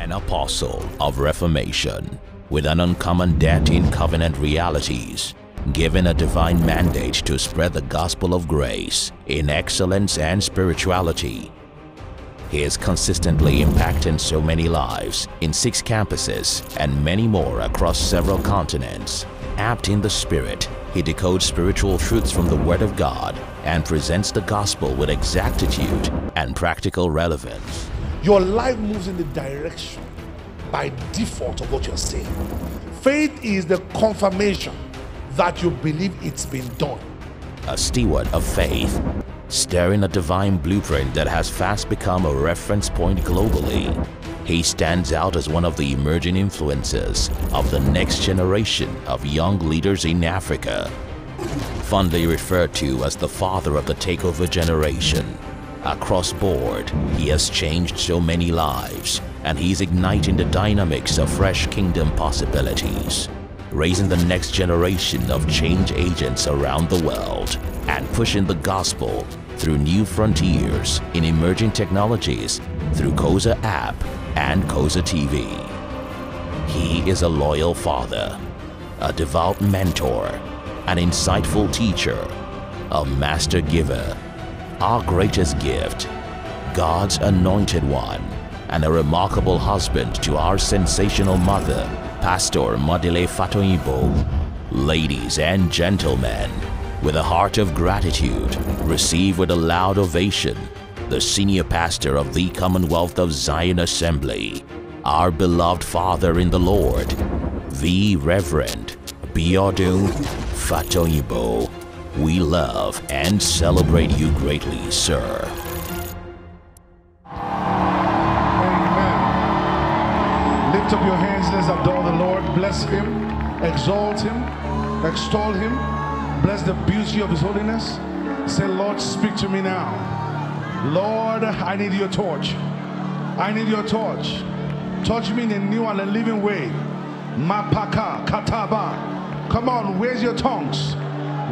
an apostle of Reformation with an uncommon depth in covenant realities, given a divine mandate to spread the gospel of grace in excellence and spirituality. He is consistently impacting so many lives in six campuses and many more across several continents. Apt in the spirit, he decodes spiritual truths from the Word of God and presents the gospel with exactitude and practical relevance. Your life moves in the direction by default of what you're saying. Faith is the confirmation that you believe it's been done. A steward of faith, stirring a divine blueprint that has fast become a reference point globally. He stands out as one of the emerging influences of the next generation of young leaders in Africa. Fondly referred to as the father of the takeover generation, across board, he has changed so many lives and he's igniting the dynamics of fresh kingdom possibilities, raising the next generation of change agents around the world and pushing the gospel through new frontiers in emerging technologies through COZA app and COZA TV. He is a loyal father, a devout mentor, an insightful teacher, a master giver, our greatest gift, God's anointed one, and a remarkable husband to our sensational mother, Pastor Modele Fatoyinbo. Ladies and gentlemen, with a heart of gratitude, receive with a loud ovation the senior pastor of the Commonwealth of Zion Assembly, our beloved Father in the Lord, the Reverend Biodun Fatoyinbo. We love and celebrate you greatly, sir. Amen. Lift up your hands, let's adore the Lord. Bless him, exalt him, extol him. Bless the beauty of his holiness. Say, Lord, speak to me now. Lord, I need your torch. I need your torch. Touch me in a new and a living way. Mapaka, kataba. Come on, where's your tongues?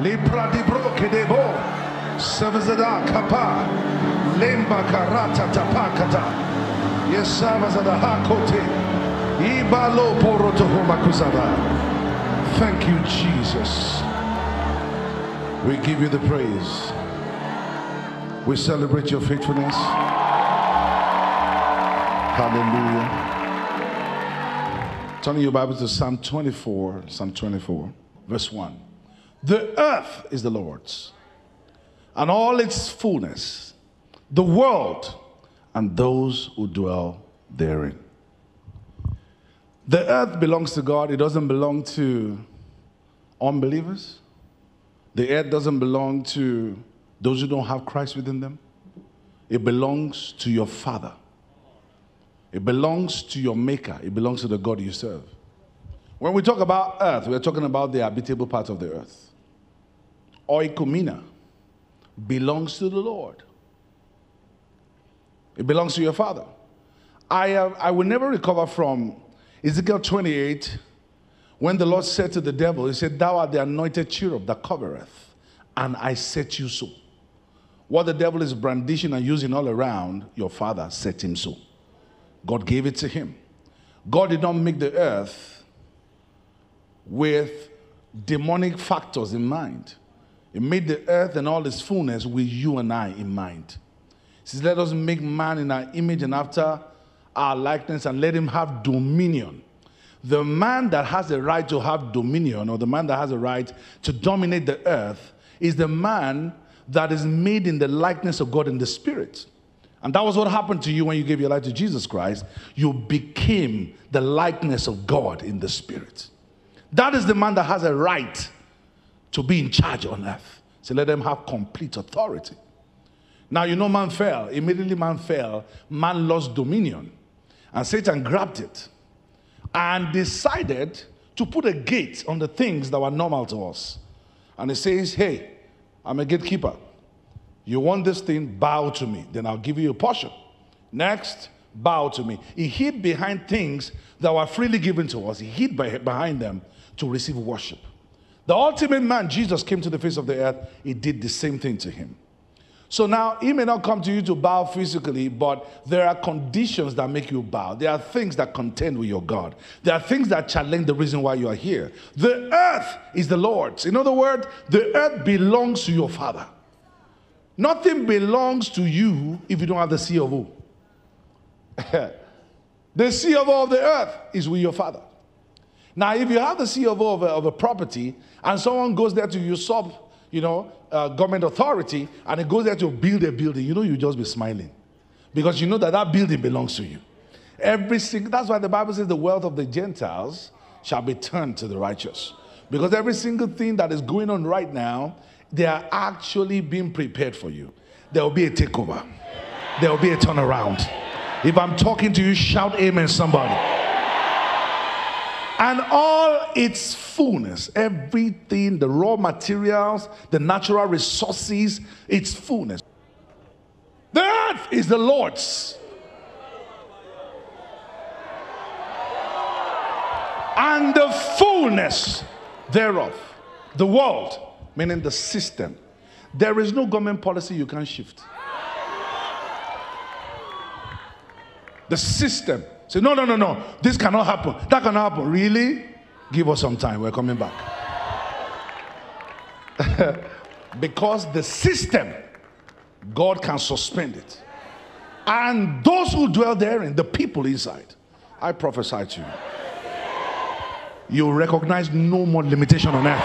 Libra di bro kedebo. Savazada kapa. Lemba karata tapakata. Yes, savazada hakote. Ibalo porotoho makuzaba. Thank you, Jesus. We give you the praise. We celebrate your faithfulness. Hallelujah. Turning your Bible to Psalm 24, Psalm 24, verse 1. The earth is the Lord's, and all its fullness, the world, and those who dwell therein. The earth belongs to God, it doesn't belong to unbelievers. The earth doesn't belong to those who don't have Christ within them. It belongs to your Father. It belongs to your Maker. It belongs to the God you serve. When we talk about earth, we're talking about the habitable part of the earth. Oikumena belongs to the Lord. It belongs to your Father. I, uh, I will never recover from Ezekiel 28 when the Lord said to the devil, He said, Thou art the anointed cherub that covereth, and I set you so. What the devil is brandishing and using all around, your father set him so. God gave it to him. God did not make the earth with demonic factors in mind. He made the earth and all its fullness with you and I in mind. He says, Let us make man in our image and after our likeness and let him have dominion. The man that has the right to have dominion, or the man that has the right to dominate the earth, is the man that is made in the likeness of God in the spirit. And that was what happened to you when you gave your life to Jesus Christ. You became the likeness of God in the spirit. That is the man that has a right to be in charge on earth. So let them have complete authority. Now, you know, man fell. Immediately, man fell. Man lost dominion. And Satan grabbed it and decided to put a gate on the things that were normal to us. And he says, Hey, I'm a gatekeeper. You want this thing, bow to me. Then I'll give you a portion. Next, bow to me. He hid behind things that were freely given to us, he hid behind them to receive worship. The ultimate man, Jesus, came to the face of the earth. He did the same thing to him. So now he may not come to you to bow physically, but there are conditions that make you bow. There are things that contend with your God. There are things that challenge the reason why you are here. The earth is the Lord's. In other words, the earth belongs to your father. Nothing belongs to you if you don't have the C of O. the C of O of the earth is with your father. Now, if you have the C of of a, of a property and someone goes there to usurp you know, uh, government authority and it goes there to build a building, you know, you just be smiling because you know that that building belongs to you. Every single, that's why the Bible says the wealth of the Gentiles shall be turned to the righteous. Because every single thing that is going on right now, they are actually being prepared for you. There will be a takeover, there will be a turnaround. If I'm talking to you, shout amen, somebody and all its fullness, everything, the raw materials, the natural resources, its fullness. The earth is the Lord's. And the fullness thereof. The world, meaning the system. There is no government policy you can shift. The system Say, no, no, no, no. This cannot happen. That cannot happen. Really? Give us some time. We're coming back. because the system, God can suspend it. And those who dwell therein, the people inside, I prophesy to you. you will recognize no more limitation on earth.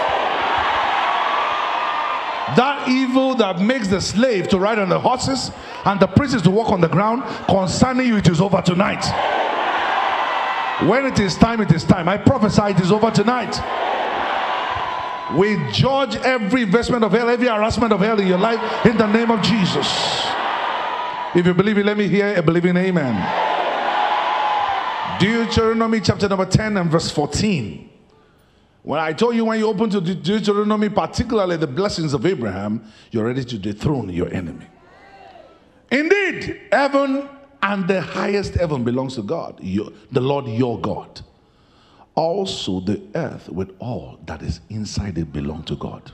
That evil that makes the slave to ride on the horses and the princes to walk on the ground, concerning you, it is over tonight. When it is time, it is time. I prophesy it is over tonight. We judge every investment of hell, every harassment of hell in your life in the name of Jesus. If you believe it, let me hear a believing amen. Deuteronomy chapter number 10 and verse 14. When I told you when you open to Deuteronomy, particularly the blessings of Abraham, you're ready to dethrone your enemy. Indeed, heaven and the highest heaven belongs to God, your, the Lord your God. Also, the earth with all that is inside it belong to God.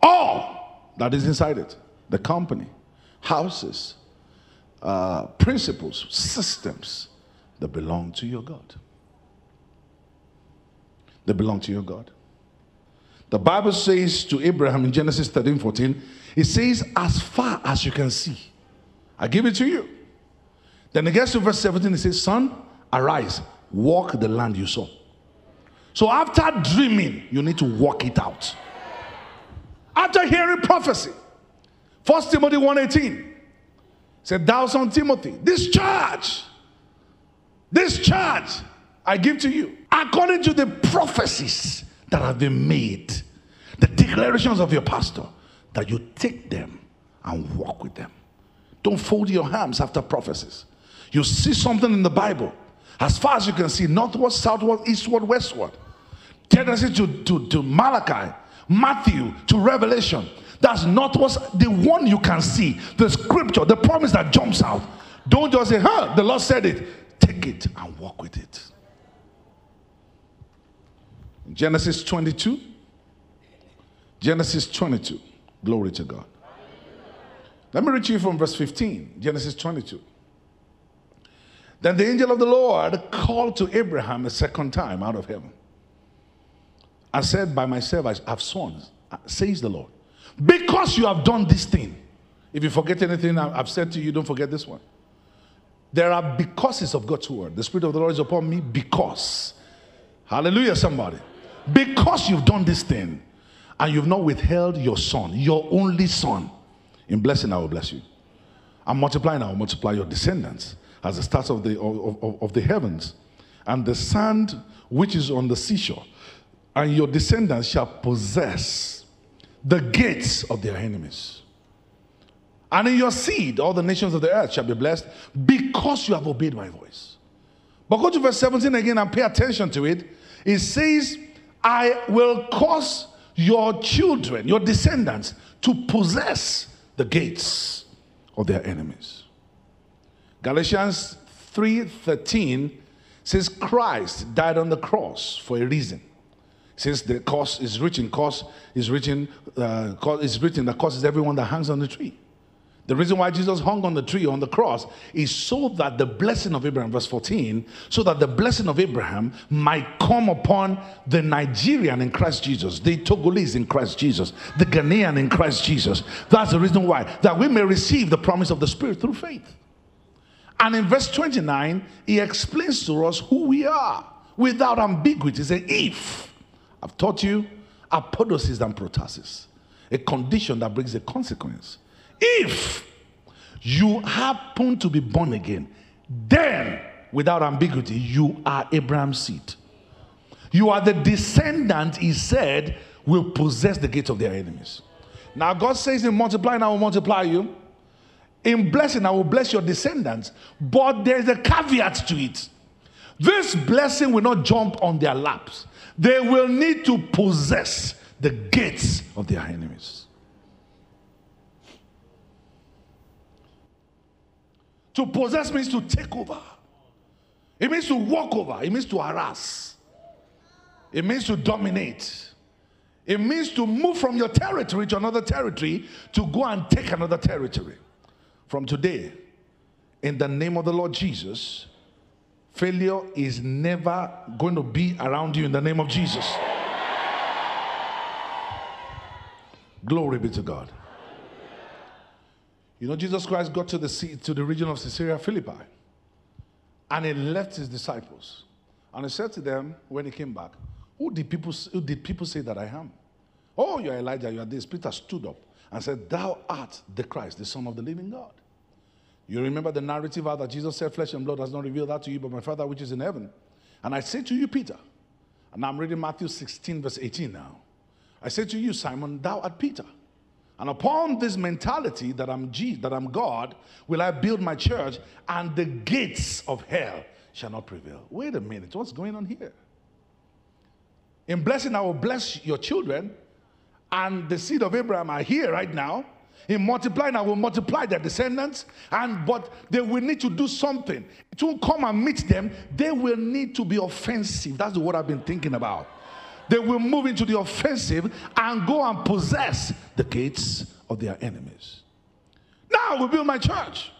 All that is inside it, the company, houses, uh, principles, systems that belong to your God. They belong to your God. The Bible says to Abraham in Genesis 13 14, it says, As far as you can see, I give it to you. Then it gets to verse 17, it says, Son, arise, walk the land you saw. So after dreaming, you need to walk it out. After hearing prophecy, First Timothy 1:18 said, Thou son Timothy, this charge, this charge I give to you, according to the prophecies that have been made, the declarations of your pastor, that you take them and walk with them. Don't fold your hands after prophecies. You see something in the Bible, as far as you can see, northward, southward, eastward, westward. Genesis to, to, to Malachi, Matthew to Revelation. That's not what's the one you can see, the scripture, the promise that jumps out. Don't just say, huh, the Lord said it. Take it and walk with it. Genesis 22. Genesis 22. Glory to God. Let me read to you from verse 15. Genesis 22. Then the angel of the Lord called to Abraham a second time out of heaven. I said, By myself I have sons, says the Lord. Because you have done this thing. If you forget anything I've said to you, don't forget this one. There are becauses of God's word. The Spirit of the Lord is upon me because. Hallelujah, somebody. Because you've done this thing and you've not withheld your son, your only son. In blessing, I will bless you. I'm multiplying, I will multiply your descendants as the stars of the, of, of, of the heavens, and the sand which is on the seashore. And your descendants shall possess the gates of their enemies. And in your seed, all the nations of the earth shall be blessed because you have obeyed my voice. But go to verse 17 again and pay attention to it. It says, I will cause your children, your descendants, to possess the gates of their enemies. Galatians 3:13 says Christ died on the cross for a reason. Since the cost is written, cost is written, uh, is written, the cost is everyone that hangs on the tree. The reason why Jesus hung on the tree on the cross is so that the blessing of Abraham, verse 14, so that the blessing of Abraham might come upon the Nigerian in Christ Jesus, the Togolese in Christ Jesus, the Ghanaian in Christ Jesus. That's the reason why, that we may receive the promise of the Spirit through faith. And in verse 29, he explains to us who we are without ambiguity. He says, If I've taught you apodosis and protasis, a condition that brings a consequence. If you happen to be born again, then without ambiguity, you are Abraham's seed. You are the descendant, he said, will possess the gates of their enemies. Now, God says, In multiplying, I will multiply you. In blessing, I will bless your descendants. But there's a caveat to it. This blessing will not jump on their laps, they will need to possess the gates of their enemies. To possess means to take over. It means to walk over. It means to harass. It means to dominate. It means to move from your territory to another territory to go and take another territory. From today, in the name of the Lord Jesus, failure is never going to be around you in the name of Jesus. Glory be to God. You know, Jesus Christ got to the, sea, to the region of Caesarea Philippi and he left his disciples. And he said to them when he came back, Who did people, who did people say that I am? Oh, you're Elijah, you are this. Peter stood up and said, Thou art the Christ, the Son of the living God. You remember the narrative how that Jesus said, Flesh and blood has not revealed that to you, but my Father which is in heaven. And I say to you, Peter, and I'm reading Matthew 16, verse 18 now. I say to you, Simon, thou art Peter. And upon this mentality that I'm Jesus, that I'm God, will I build my church, and the gates of hell shall not prevail. Wait a minute, what's going on here? In blessing, I will bless your children, and the seed of Abraham are here right now. In multiplying, I will multiply their descendants, and but they will need to do something to come and meet them. They will need to be offensive. That's what I've been thinking about they will move into the offensive and go and possess the gates of their enemies. Now we build my church.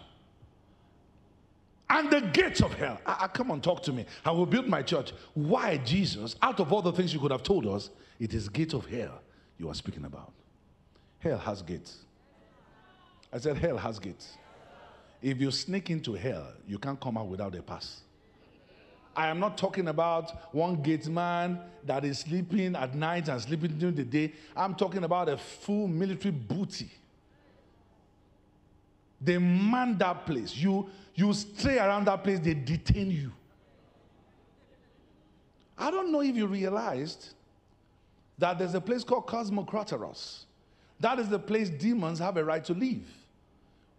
And the gates of hell. I, I, come on, talk to me. I will build my church. Why, Jesus? Out of all the things you could have told us, it is gate of hell you are speaking about. Hell has gates. I said, hell has gates. If you sneak into hell, you can't come out without a pass. I am not talking about one gate man that is sleeping at night and sleeping during the day. I'm talking about a full military booty. They man that place. You, you stray around that place, they detain you. I don't know if you realized that there's a place called Cosmocrateros. That is the place demons have a right to live.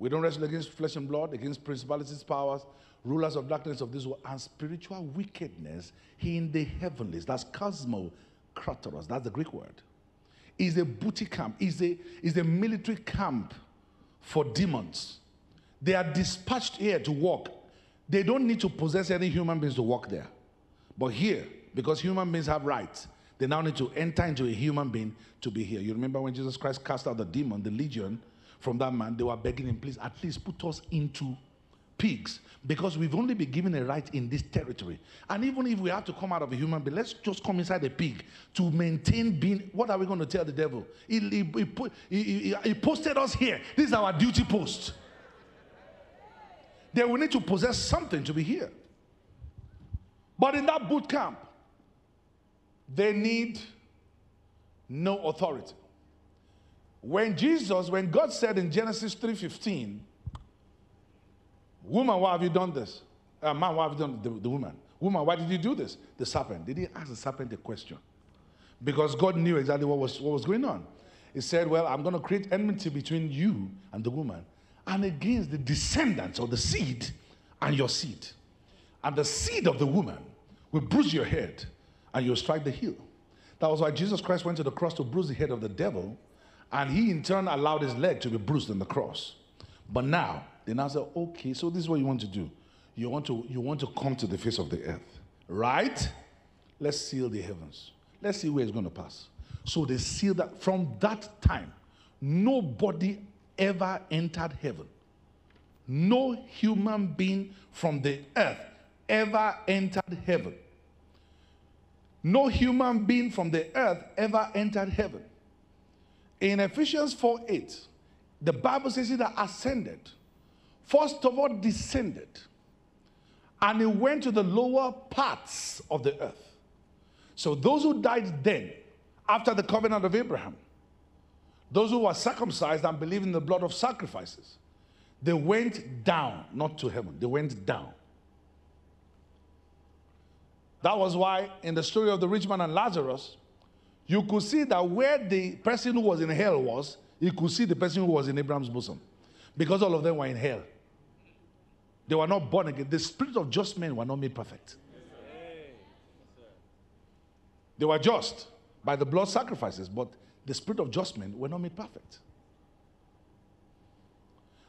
We don't wrestle against flesh and blood, against principalities, powers, rulers of darkness of this world, and spiritual wickedness in the heavenlies. That's cosmo kratos. That's the Greek word. Is a booty camp, is a, is a military camp for demons. They are dispatched here to walk. They don't need to possess any human beings to walk there. But here, because human beings have rights, they now need to enter into a human being to be here. You remember when Jesus Christ cast out the demon, the legion, from that man, they were begging him, please at least put us into pigs because we've only been given a right in this territory. And even if we have to come out of a human being, let's just come inside a pig to maintain being. What are we going to tell the devil? He, he, he, he posted us here. This is our duty post. They will need to possess something to be here. But in that boot camp, they need no authority. When Jesus, when God said in Genesis 3:15, Woman, why have you done this? Uh, man, why have you done the, the woman? Woman, why did you do this? The serpent. Did he ask the serpent a question? Because God knew exactly what was, what was going on. He said, Well, I'm going to create enmity between you and the woman and against the descendants or the seed and your seed. And the seed of the woman will bruise your head and you'll strike the heel. That was why Jesus Christ went to the cross to bruise the head of the devil, and he in turn allowed his leg to be bruised on the cross. But now, they now say, okay, so this is what you want to do. You want to, you want to come to the face of the earth, right? Let's seal the heavens. Let's see where it's going to pass. So they sealed that. From that time, nobody ever entered heaven. No human being from the earth ever entered heaven. No human being from the earth ever entered heaven. In Ephesians 4 8, the Bible says he that ascended, first of all descended, and he went to the lower parts of the earth. So those who died then, after the covenant of Abraham, those who were circumcised and believed in the blood of sacrifices, they went down, not to heaven, they went down. That was why in the story of the rich man and Lazarus, you could see that where the person who was in hell was, you could see the person who was in Abraham's bosom. Because all of them were in hell. They were not born again. The spirit of just men were not made perfect. They were just by the blood sacrifices, but the spirit of just men were not made perfect.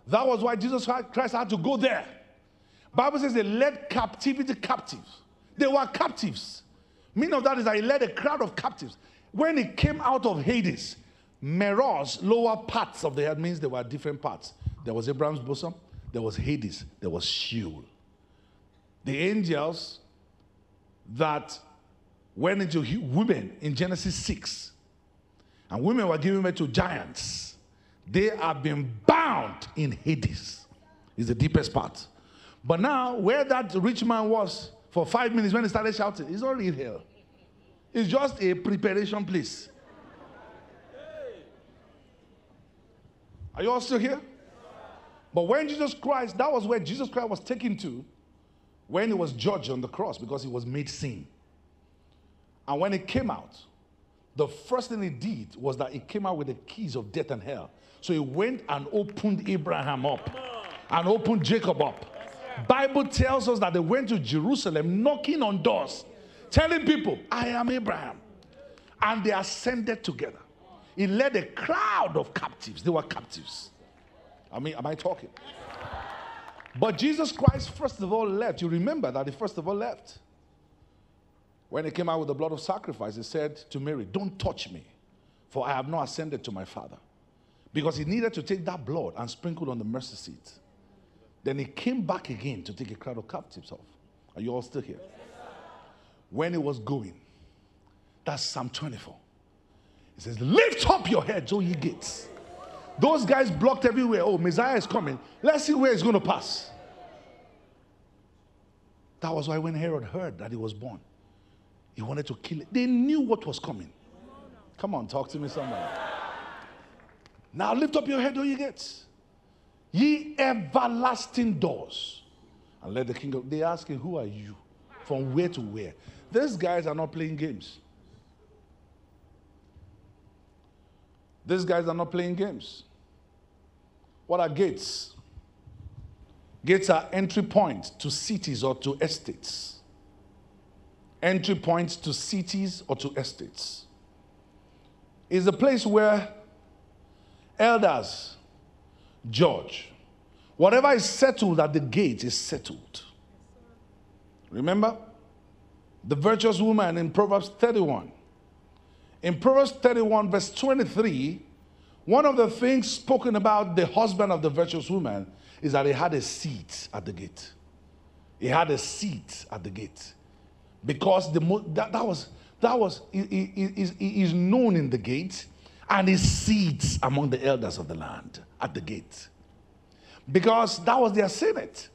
That was why Jesus Christ had to go there. Bible says they led captivity captives. They were captives. Meaning of that is that he led a crowd of captives. When he came out of Hades, Meroz, lower parts of the head means there were different parts. There was Abraham's bosom, there was Hades, there was Sheol. The angels that went into women in Genesis 6, and women were given birth to giants. They have been bound in Hades, is the deepest part. But now, where that rich man was for five minutes when he started shouting, he's already in hell. It's just a preparation place. Are you all still here? But when Jesus Christ, that was where Jesus Christ was taken to when he was judged on the cross because he was made sin. And when he came out, the first thing he did was that he came out with the keys of death and hell. So he went and opened Abraham up and opened Jacob up. Bible tells us that they went to Jerusalem knocking on doors, telling people, I am Abraham. And they ascended together. He led a crowd of captives. They were captives. I mean, am I talking? But Jesus Christ, first of all, left. You remember that he first of all left. When he came out with the blood of sacrifice, he said to Mary, Don't touch me, for I have not ascended to my Father. Because he needed to take that blood and sprinkle on the mercy seat. Then he came back again to take a crowd of captives off. Are you all still here? When he was going, that's Psalm 24. He says, Lift up your heads, O ye gates. Those guys blocked everywhere. Oh, Messiah is coming. Let's see where he's going to pass. That was why when Herod heard that he was born, he wanted to kill it. They knew what was coming. Come on, talk to me, somebody. Now lift up your head, O ye gates. Ye everlasting doors. And let the king of. They asking, Who are you? From where to where? These guys are not playing games. These guys are not playing games. What are gates? Gates are entry points to cities or to estates entry points to cities or to estates. Is a place where elders judge. Whatever is settled at the gate is settled. Remember? The virtuous woman in Proverbs 31. In Proverbs 31, verse 23, one of the things spoken about the husband of the virtuous woman is that he had a seat at the gate. He had a seat at the gate because the that, that was that was he, he, he is known in the gate and he sits among the elders of the land at the gate because that was their senate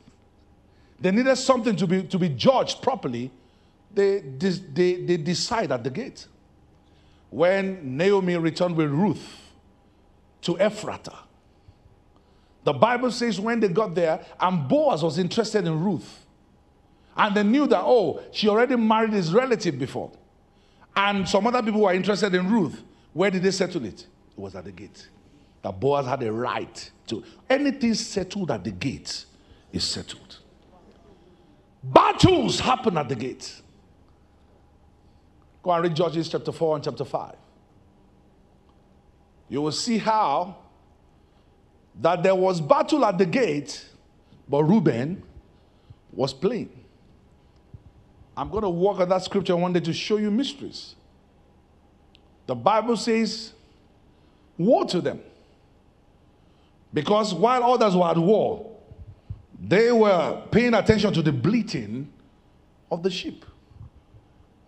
they needed something to be to be judged properly they, they, they decide at the gate when naomi returned with ruth to ephratah the bible says when they got there and boaz was interested in ruth and they knew that, oh, she already married his relative before. And some other people were interested in Ruth. Where did they settle it? It was at the gate. That Boaz had a right to. Anything settled at the gate is settled. Battles happen at the gate. Go and read Judges chapter 4 and chapter 5. You will see how that there was battle at the gate, but Reuben was playing. I'm going to walk on that scripture one day to show you mysteries. The Bible says, Woe to them. Because while others were at war, they were paying attention to the bleating of the sheep.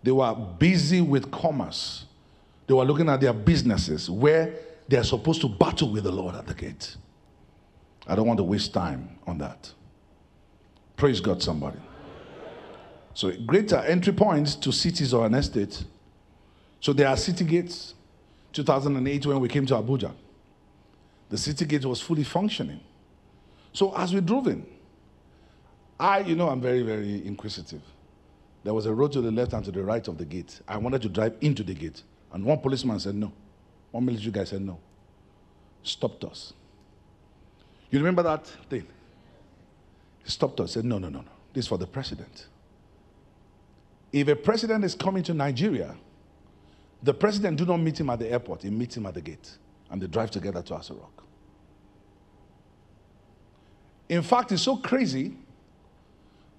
They were busy with commerce. They were looking at their businesses where they are supposed to battle with the Lord at the gate. I don't want to waste time on that. Praise God, somebody. So, greater entry points to cities or an estate. So, there are city gates. 2008, when we came to Abuja, the city gate was fully functioning. So, as we drove in, I, you know, I'm very, very inquisitive. There was a road to the left and to the right of the gate. I wanted to drive into the gate. And one policeman said no. One military guy said no. Stopped us. You remember that thing? Stopped us, said, No, no, no, no. This is for the president. If a president is coming to Nigeria, the president do not meet him at the airport, he meets him at the gate. And they drive together to Aso. In fact, it's so crazy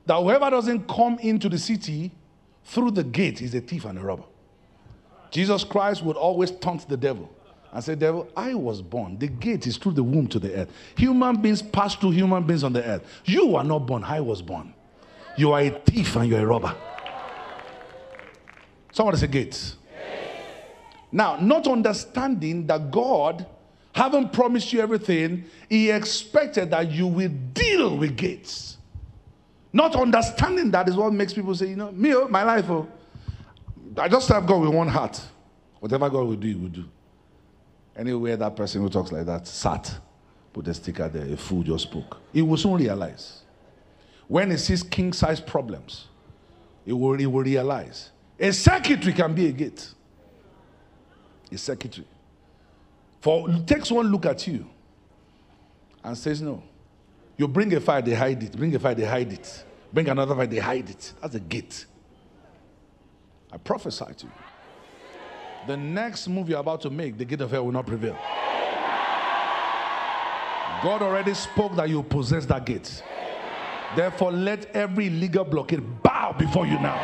that whoever doesn't come into the city through the gate is a thief and a robber. Jesus Christ would always taunt the devil and say, Devil, I was born. The gate is through the womb to the earth. Human beings pass through human beings on the earth. You were not born, I was born. You are a thief and you're a robber. Somebody say gates. Now, not understanding that God, having promised you everything, He expected that you will deal with gates. Not understanding that is what makes people say, you know, me, oh, my life, oh, I just have God with one heart. Whatever God will do, He will do. Anywhere that person who talks like that sat, put a sticker there, a fool just spoke. He will soon realize. When he sees king size problems, he will, he will realize. A secretary can be a gate. A secretary. For takes one look at you and says, No. You bring a fire, they hide it. Bring a fire, they hide it. Bring another fire, they hide it. That's a gate. I prophesy to you. The next move you're about to make, the gate of hell will not prevail. God already spoke that you possess that gate. Therefore, let every legal blockade bow before you now.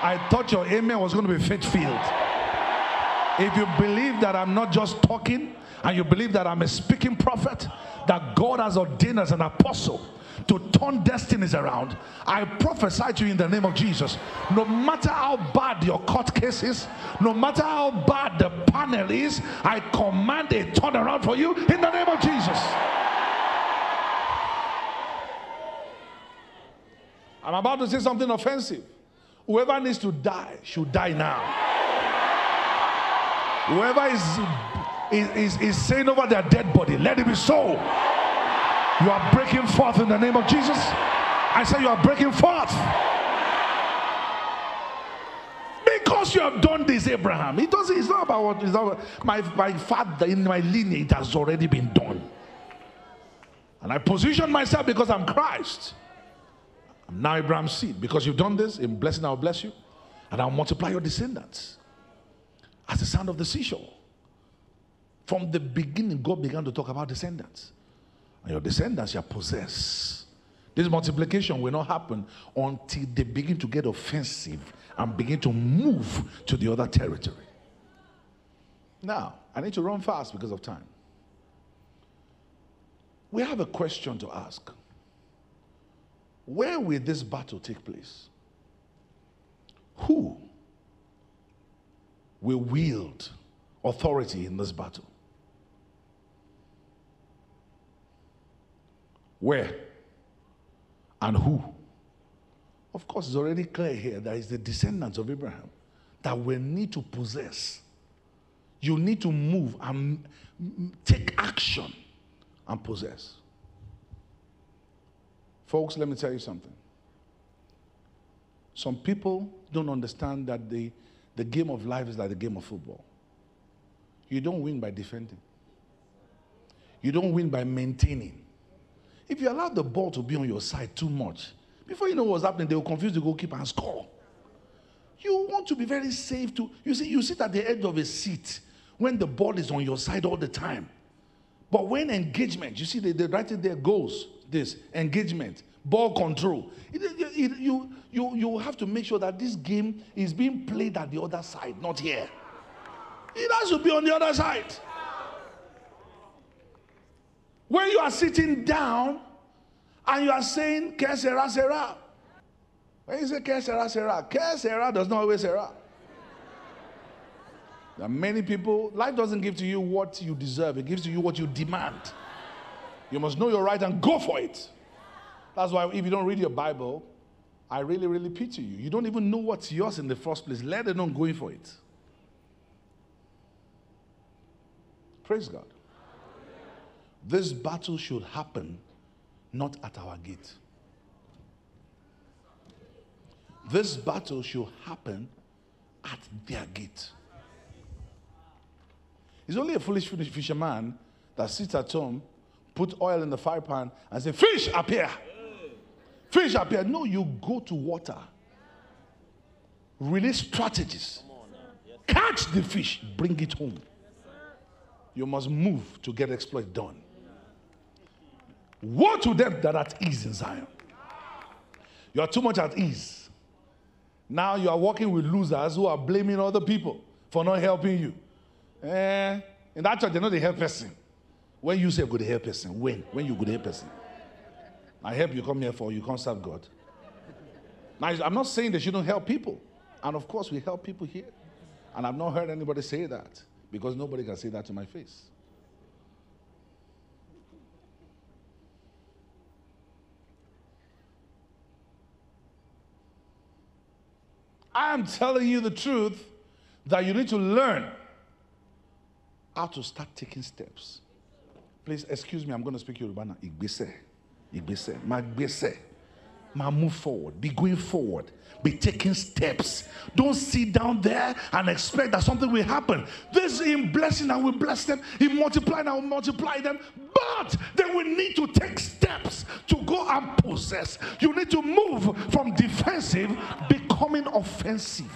I thought your amen was going to be faith filled. If you believe that I'm not just talking and you believe that I'm a speaking prophet, that God has ordained as an apostle, to turn destinies around. I prophesy to you in the name of Jesus. No matter how bad your court case is, no matter how bad the panel is, I command a turnaround for you in the name of Jesus. I'm about to say something offensive. Whoever needs to die should die now. Whoever is, is, is, is saying over their dead body, let it be so. You are breaking forth in the name of Jesus. I say you are breaking forth. Because you have done this, Abraham. It doesn't, it's not about what not my, my father in my lineage, has already been done. And I position myself because I'm Christ. I'm now Abraham's seed. Because you've done this, in blessing I'll bless you. And I'll multiply your descendants as the sound of the seashore. From the beginning, God began to talk about descendants and your descendants shall possess. This multiplication will not happen until they begin to get offensive and begin to move to the other territory. Now, I need to run fast because of time. We have a question to ask. Where will this battle take place? Who will wield authority in this battle? Where? And who? Of course, it's already clear here that it's the descendants of Abraham that we need to possess. You need to move and take action and possess. Folks, let me tell you something. Some people don't understand that the, the game of life is like the game of football. You don't win by defending, you don't win by maintaining. If you allow the ball to be on your side too much, before you know what's happening, they will confuse the goalkeeper and score. You want to be very safe to you see you sit at the edge of a seat when the ball is on your side all the time. But when engagement, you see they, they write it there goals, this engagement, ball control. It, it, it, you, you, you have to make sure that this game is being played at the other side, not here. It has to be on the other side. When you are sitting down and you are saying, Que sera, sera. When you say, Que sera, sera, sera does not always sera. There are many people, life doesn't give to you what you deserve, it gives to you what you demand. You must know your right and go for it. That's why if you don't read your Bible, I really, really pity you. You don't even know what's yours in the first place, let alone going for it. Praise God. This battle should happen not at our gate. This battle should happen at their gate. It's only a foolish fisherman that sits at home, put oil in the fire pan, and say, Fish appear. Fish appear. No, you go to water. Release strategies. Catch the fish, bring it home. You must move to get exploit done. Woe to them that are at ease in Zion. You are too much at ease. Now you are working with losers who are blaming other people for not helping you. Eh, in that church, they're not the help person. When you say good help person, when? When you good help person. I help you come here for, you can't serve God. Now, I'm not saying they shouldn't help people. And of course, we help people here. And I've not heard anybody say that because nobody can say that to my face. I am telling you the truth that you need to learn how to start taking steps. Please excuse me, I'm going to speak Yoruba now. Igbese. Igbese. Magbese. Ma move forward. Be going forward. Be taking steps. Don't sit down there and expect that something will happen. This is in blessing, I will bless them. In multiplying, I will multiply them. But then we need to take steps to go and possess. You need to move from defensive, becoming offensive.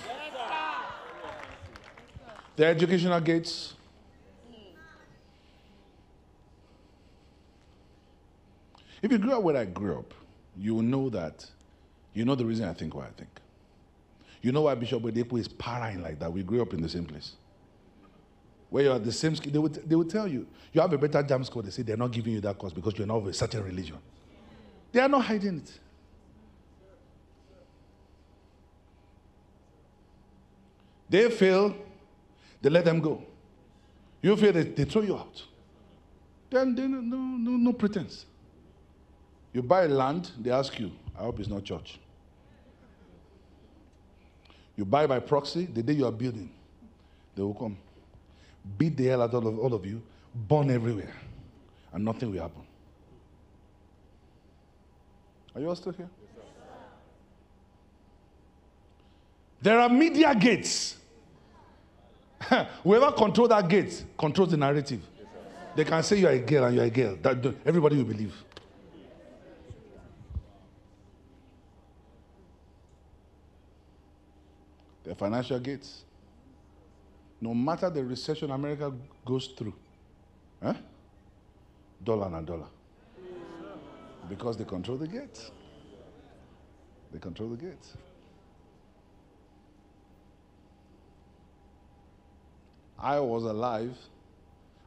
The educational gates If you grew up where I grew up, you know that, you know the reason I think what I think. You know why Bishop Oyedepo is parrying like that. We grew up in the same place. Where you're at the same school, they would, they would tell you, you have a better JAMB score. They say they're not giving you that course because you're not of a certain religion. They are not hiding it. They fail, they let them go. You fail, they, they throw you out. Then, then no, no, no pretense. You buy land, they ask you, I hope it's not church. You buy by proxy, the day you are building, they will come. Beat the hell out of all of you, burn everywhere, and nothing will happen. Are you all still here? there are media gates. Whoever controls that gate controls the narrative. they can say you are a girl and you are a girl. That, everybody will believe. The financial gates. No matter the recession America goes through, eh? dollar and dollar. Because they control the gates. They control the gates. I was alive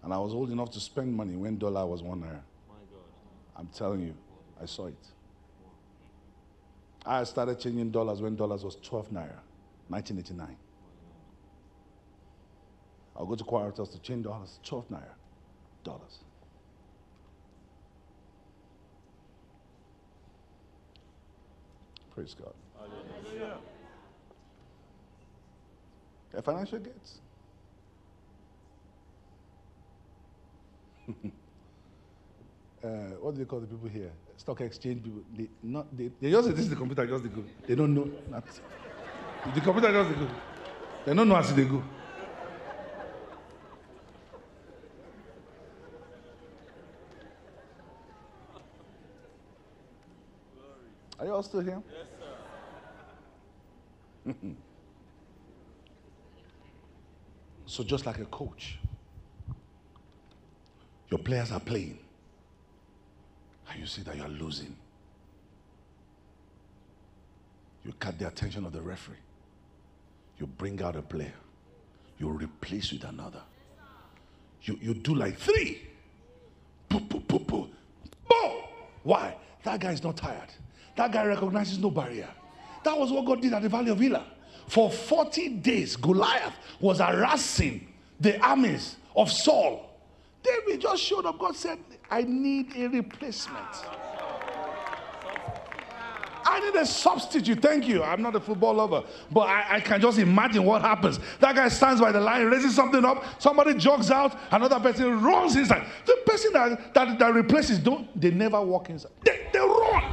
and I was old enough to spend money when dollar was one naira. I'm telling you, I saw it. I started changing dollars when dollars was 12 naira. 1989. I'll go to Quarters to change dollars, 12 naira dollars. Praise God. Hallelujah. Their financial gates. uh, what do they call the people here? Stock exchange people. They, not, they, they just this is the computer, just the. They don't know nothing. The computer just dey go. They don't know as they go. Are you all still here? Yes, sir. so just like a coach, your players are playing, and you see that you are losing. You cut the attention of the referee you bring out a player. you replace with another. You, you do like three. Poo, poo, poo, poo. Boom! Why? That guy is not tired. That guy recognizes no barrier. That was what God did at the Valley of Elah. For 40 days, Goliath was harassing the armies of Saul. David just showed up. God said, I need a replacement. I need a substitute. Thank you. I'm not a football lover, but I, I, can just imagine what happens. That guy stands by the line, raises something up, somebody jogs out, another person runs inside. The person that, that, that replaces, don't they never walk inside. They, they run.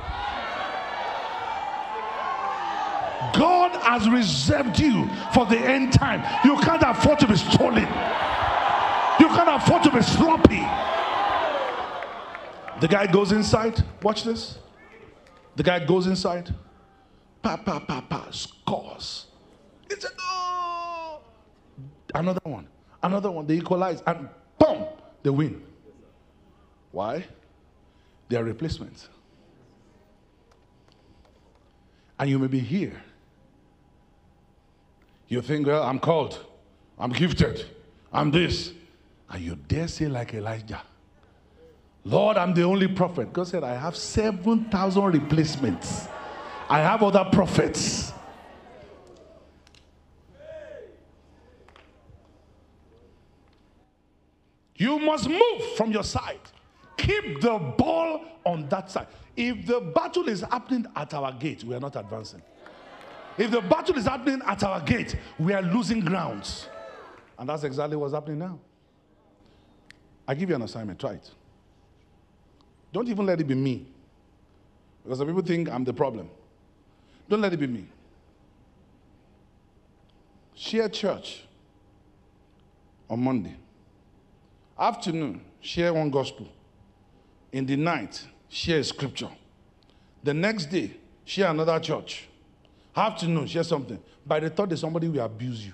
God has reserved you for the end time. You can't afford to be stolen. You can't afford to be sloppy. The guy goes inside. Watch this. The guy goes inside. Pa pa pa pa scores. It's a oh. Another one. Another one. They equalize and boom, they win. Why? They are replacements. And you may be here you think, well, I'm called, I'm gifted, I'm this. And you dare say, like Elijah, Lord, I'm the only prophet. God said, I have 7,000 replacements. I have other prophets. You must move from your side. Keep the ball on that side. If the battle is happening at our gate, we are not advancing. If the battle is happening at our gate, we are losing grounds. And that's exactly what's happening now. I give you an assignment, try it. Don't even let it be me. Because some people think I'm the problem. Don't let it be me. Share church on Monday. Afternoon, share one gospel. In the night, share scripture. The next day, share another church. Know, share something. By the thought that somebody will abuse you.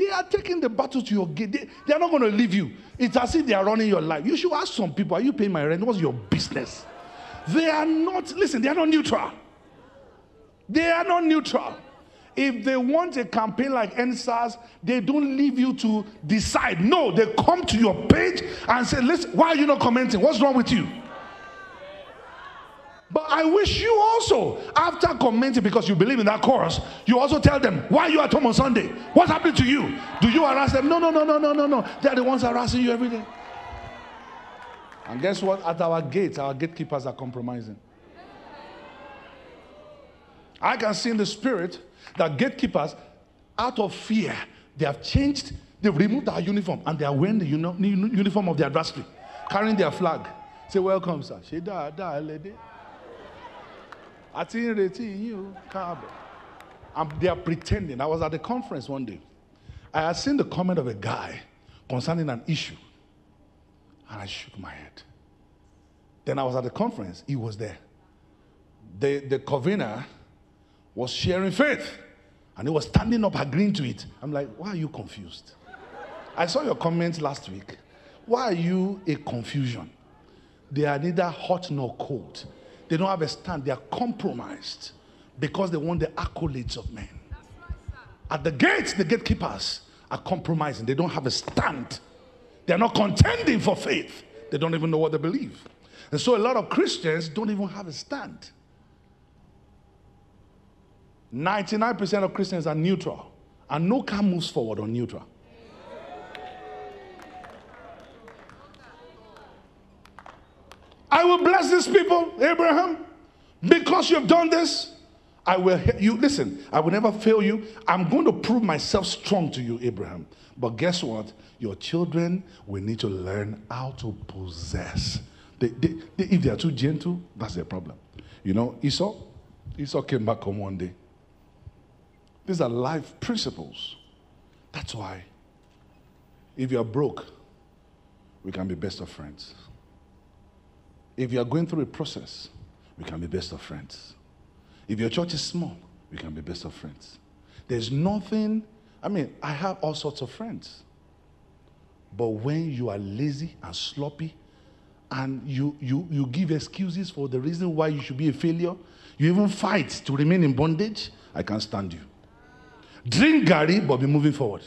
They are taking the battle to your gate. They, they are not going to leave you. It's as if they are running your life. You should ask some people, are you paying my rent? What's your business? They are not, listen, they are not neutral. They are not neutral. If they want a campaign like EndSARS, they don't leave you to decide. No, they come to your page and say, listen, why are you not commenting? What's wrong with you? But I wish you also, after commenting because you believe in that chorus, you also tell them, why you at home on Sunday? What's happening to you? Do you harass them? No, no, no, no, no, no, no. They're the ones harassing you every day. And guess what? At our gates, our gatekeepers are compromising. I can see in the spirit that gatekeepers, out of fear, they have changed, they've removed our uniform and they are wearing the uniform of the adversary, carrying their flag. Say, Welcome, sir. Àti ìrètí yín o káàbọ̀ and they are pretending. I was at the conference one day. I had seen the comment of a guy concerning an issue. And I shook my head. Then I was at the conference. He was there. The the convener was sharing faith. And he was standing up agreeing to it. I'm like why are you confused? I saw your comments last week. Why are you a confusion? They are neither hot nor cold they don't have a stand. They are compromised because they want the accolades of men. At the gates, the gatekeepers are compromising. They don't have a stand. They're not contending for faith. They don't even know what they believe. And so a lot of Christians don't even have a stand. 99% of Christians are neutral, and no car moves forward on neutral. I will bless these people, Abraham, because you have done this. I will you listen, I will never fail you. I'm going to prove myself strong to you, Abraham. But guess what? Your children will need to learn how to possess. They, they, they, if they are too gentle, that's their problem. You know, Esau, Esau came back home one day. These are life principles. That's why, if you're broke, we can be best of friends. If you are going through a process, we can be best of friends. If your church is small, we can be best of friends. There's nothing, I mean, I have all sorts of friends. But when you are lazy and sloppy and you, you, you give excuses for the reason why you should be a failure, you even fight to remain in bondage, I can't stand you. Drink garri, but be moving forward.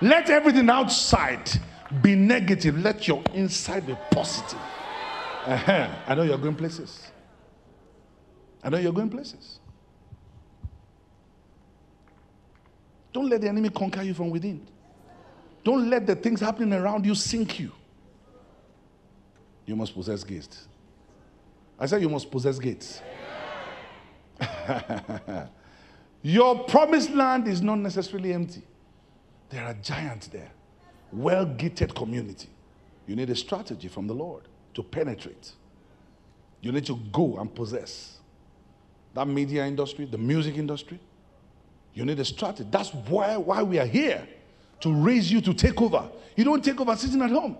Let everything outside be negative. Let your inside be positive. Uh-huh. I know you're going places. I know you're going places. Don't let the enemy conquer you from within. Don't let the things happening around you sink you. You must possess gates. I said you must possess gates. Your promised land is not necessarily empty. There are giants there, well gated community. You need a strategy from the Lord to penetrate. You need to go and possess that media industry, the music industry. You need a strategy. That's why, why we are here to raise you to take over. You don't take over sitting at home.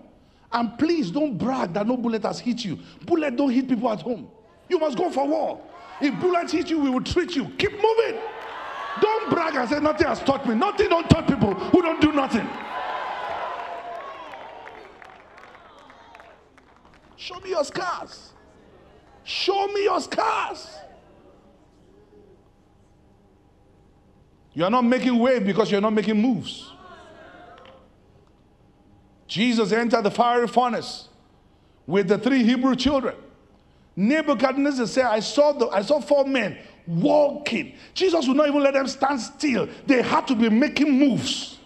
And please don't brag that no bullet has hit you. Bullet don't hit people at home. You must go for war. If bullets hit you, we will treat you. Keep moving. Don't brag and say nothing has taught me. Nothing don't touch people who don't do nothing. Show me your scars. Show me your scars. You are not making wave because you're not making moves. Jesus entered the fiery furnace with the three Hebrew children. Nebuchadnezzar said, I saw, the, I saw four men walking. Jesus would not even let them stand still. They had to be making moves.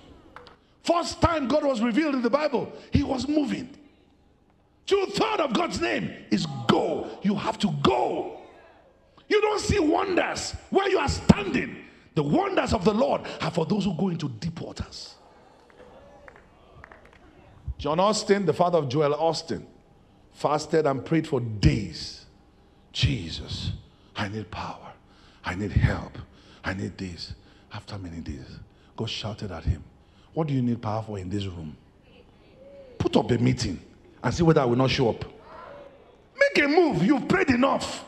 First time God was revealed in the Bible, he was moving. Two third of God's name is go. You have to go. You don't see wonders where you are standing. The wonders of the Lord are for those who go into deep waters. John Osteen, the father of Joel Osteen, fasted and prayed for days. Jesus, I need power. I need help. I need this. After many days, God shouted at him, What do you need power for in this room? Put up a meeting and see whether I will not show up. Make a move. You've prayed enough.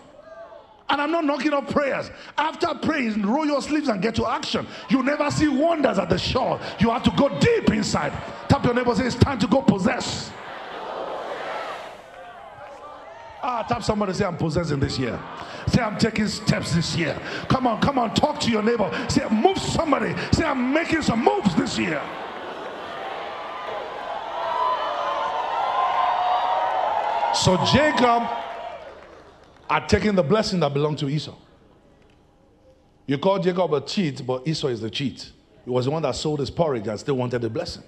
And I'm not knocking up prayers. After praying, roll your sleeves and get to action. You never see wonders at the shore. You have to go deep inside. Tap your neighbor say, It's time to go possess. Ah, tap somebody say, I'm possessing this year. Say, I'm taking steps this year. Come on, come on, talk to your neighbor. Say, move somebody. Say, I'm making some moves this year. So Jacob had taken the blessing that belonged to Esau. You call Jacob a cheat, but Esau is the cheat. He was the one that sold his porridge and still wanted the blessing.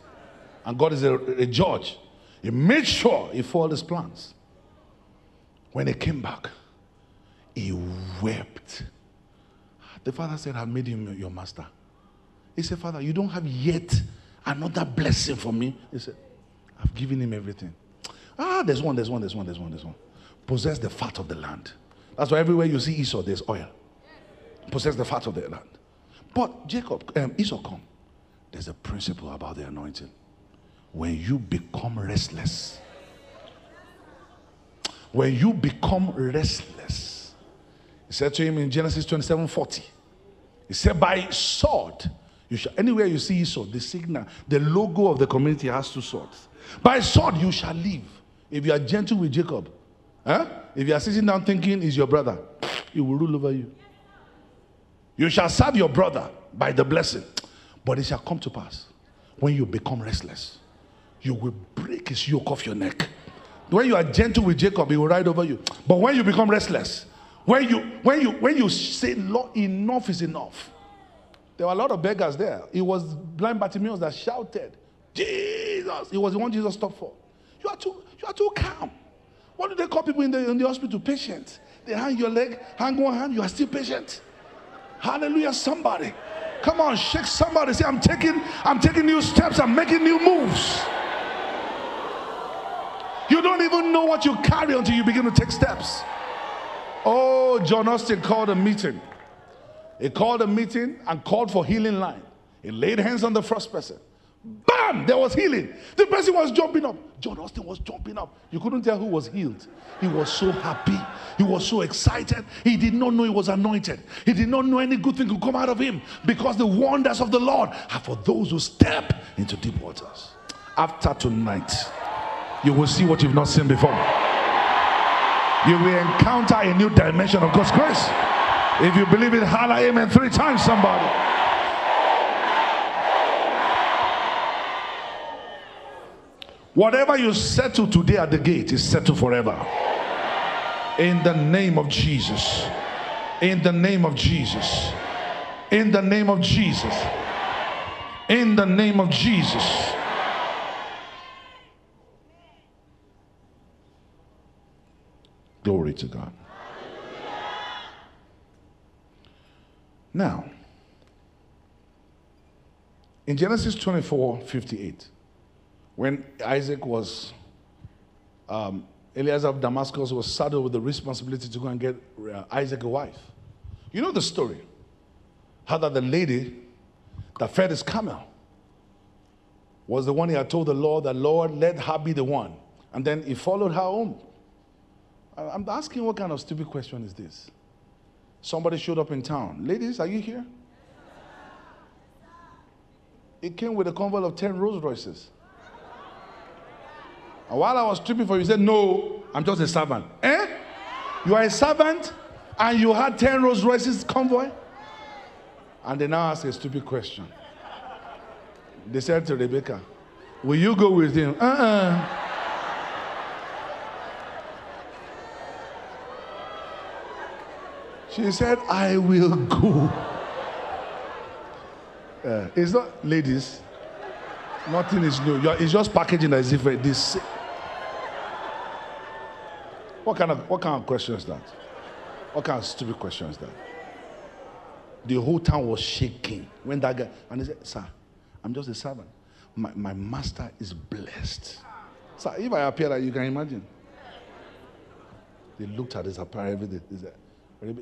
And God is a, a judge. He made sure he foiled his plans. When he came back, he wept. The father said, I've made him your master. He said, Father, you don't have yet another blessing for me. He said, I've given him everything. Ah, there's one, there's one, there's one, there's one, there's one. Possess the fat of the land. That's why everywhere you see Esau, there's oil. Possess the fat of the land. But Jacob, um, Esau come. There's a principle about the anointing. When you become restless, when you become restless, he said to him in Genesis 27 40, he said, By sword, you shall, anywhere you see Esau, the signal, the logo of the community has two swords. By sword, you shall live. If you are gentle with Jacob, huh? if you are sitting down thinking he's your brother, he will rule over you. You shall serve your brother by the blessing. But it shall come to pass when you become restless, you will break his yoke off your neck. When you are gentle with Jacob, he will ride over you. But when you become restless, when you when you when you say enough is enough, there were a lot of beggars there. It was blind Bartimaeus that shouted, Jesus. It was the one Jesus stopped for. You are too you are too calm. What do they call people in the in the hospital? Patient. They hang your leg, hang one hand, you are still patient. Hallelujah, somebody. Come on, shake somebody. Say, I'm taking, I'm taking new steps, I'm making new moves. You don't even know what you carry until you begin to take steps. Oh, John Osteen called a meeting. He called a meeting and called for healing line. He laid hands on the first person. Bam! There was healing. The person was jumping up. John Osteen was jumping up. You couldn't tell who was healed. He was so happy. He was so excited. He did not know he was anointed. He did not know any good thing could come out of him because the wonders of the Lord are for those who step into deep waters. After tonight, you will see what you've not seen before. You will encounter a new dimension of God's grace. If you believe it, holla amen three times, somebody. Whatever you settle today at the gate is settled forever. In the name of Jesus. In the name of Jesus. In the name of Jesus. In the name of Jesus. Glory to God. Now, in Genesis 24 58, when Isaac was, um, Eliezer of Damascus was saddled with the responsibility to go and get uh, Isaac a wife. You know the story. How that the lady that fed his camel was the one he had told the Lord that, Lord, let her be the one. And then he followed her home. I'm asking what kind of stupid question is this? Somebody showed up in town. Ladies, are you here? It came with a convoy of 10 Rolls Royces. And while I was tripping for you, you said, No, I'm just a servant. Eh? You are a servant and you had 10 Rolls Royces convoy? And they now ask a stupid question. They said to Rebecca, Will you go with him? Uh uh-uh. uh She said, I will go. Uh, it's not, ladies, nothing is new. You're, it's just packaging as if this. What kind of what kind of question is that? What kind of stupid question is that? The whole town was shaking when that guy and he said, Sir, I'm just a servant. My, my master is blessed. Sir, if I appear that you can imagine. They looked at his apparel every day.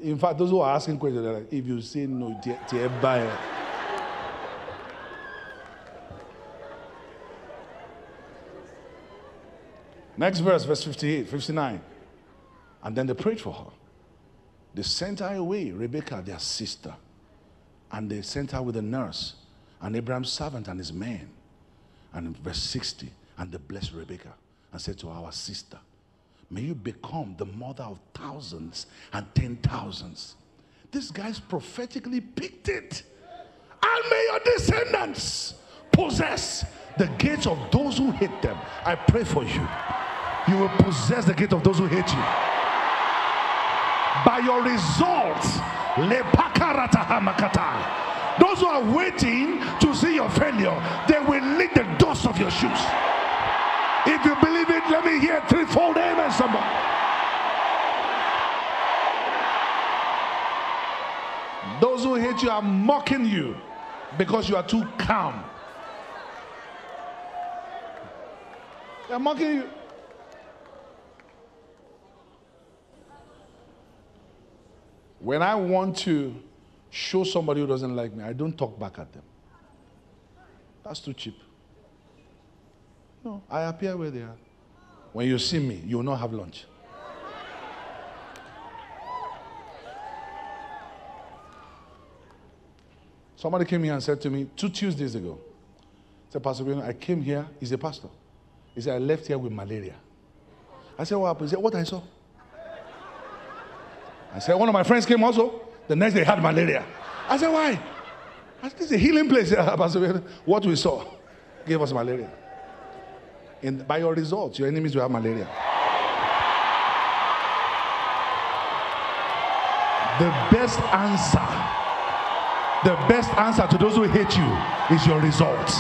In fact, those who are asking questions, they're like, if you say no, dear, buy Next verse, verse 58, 59. And then they prayed for her. They sent her away, Rebecca, their sister. And they sent her with a nurse and Abraham's servant and his men. And in verse 60, and they blessed Rebecca and said to our sister, May you become the mother of thousands and ten thousands. This guy's prophetically picked it. And may your descendants possess the gates of those who hate them. I pray for you. You will possess the gate of those who hate you. By your results, those who are waiting to see your failure, they will lick the dust of your shoes. If you believe it, let me hear threefold amen, somebody. Those who hate you are mocking you because you are too calm. They're mocking you. When I want to show somebody who doesn't like me, I don't talk back at them. That's too cheap. No, I appear where they are. When you see me, you will not have lunch. Somebody came here and said to me two Tuesdays ago, said, Pastor I came here, he's a pastor. He said, I left here with malaria. I said, What happened? He said, What I saw. I said, One of my friends came also. The next day had malaria. I said, Why? I said, This is a healing place. What we saw gave us malaria And by your results, your enemies will have malaria. The best answer, the best answer to those who hate you is your results.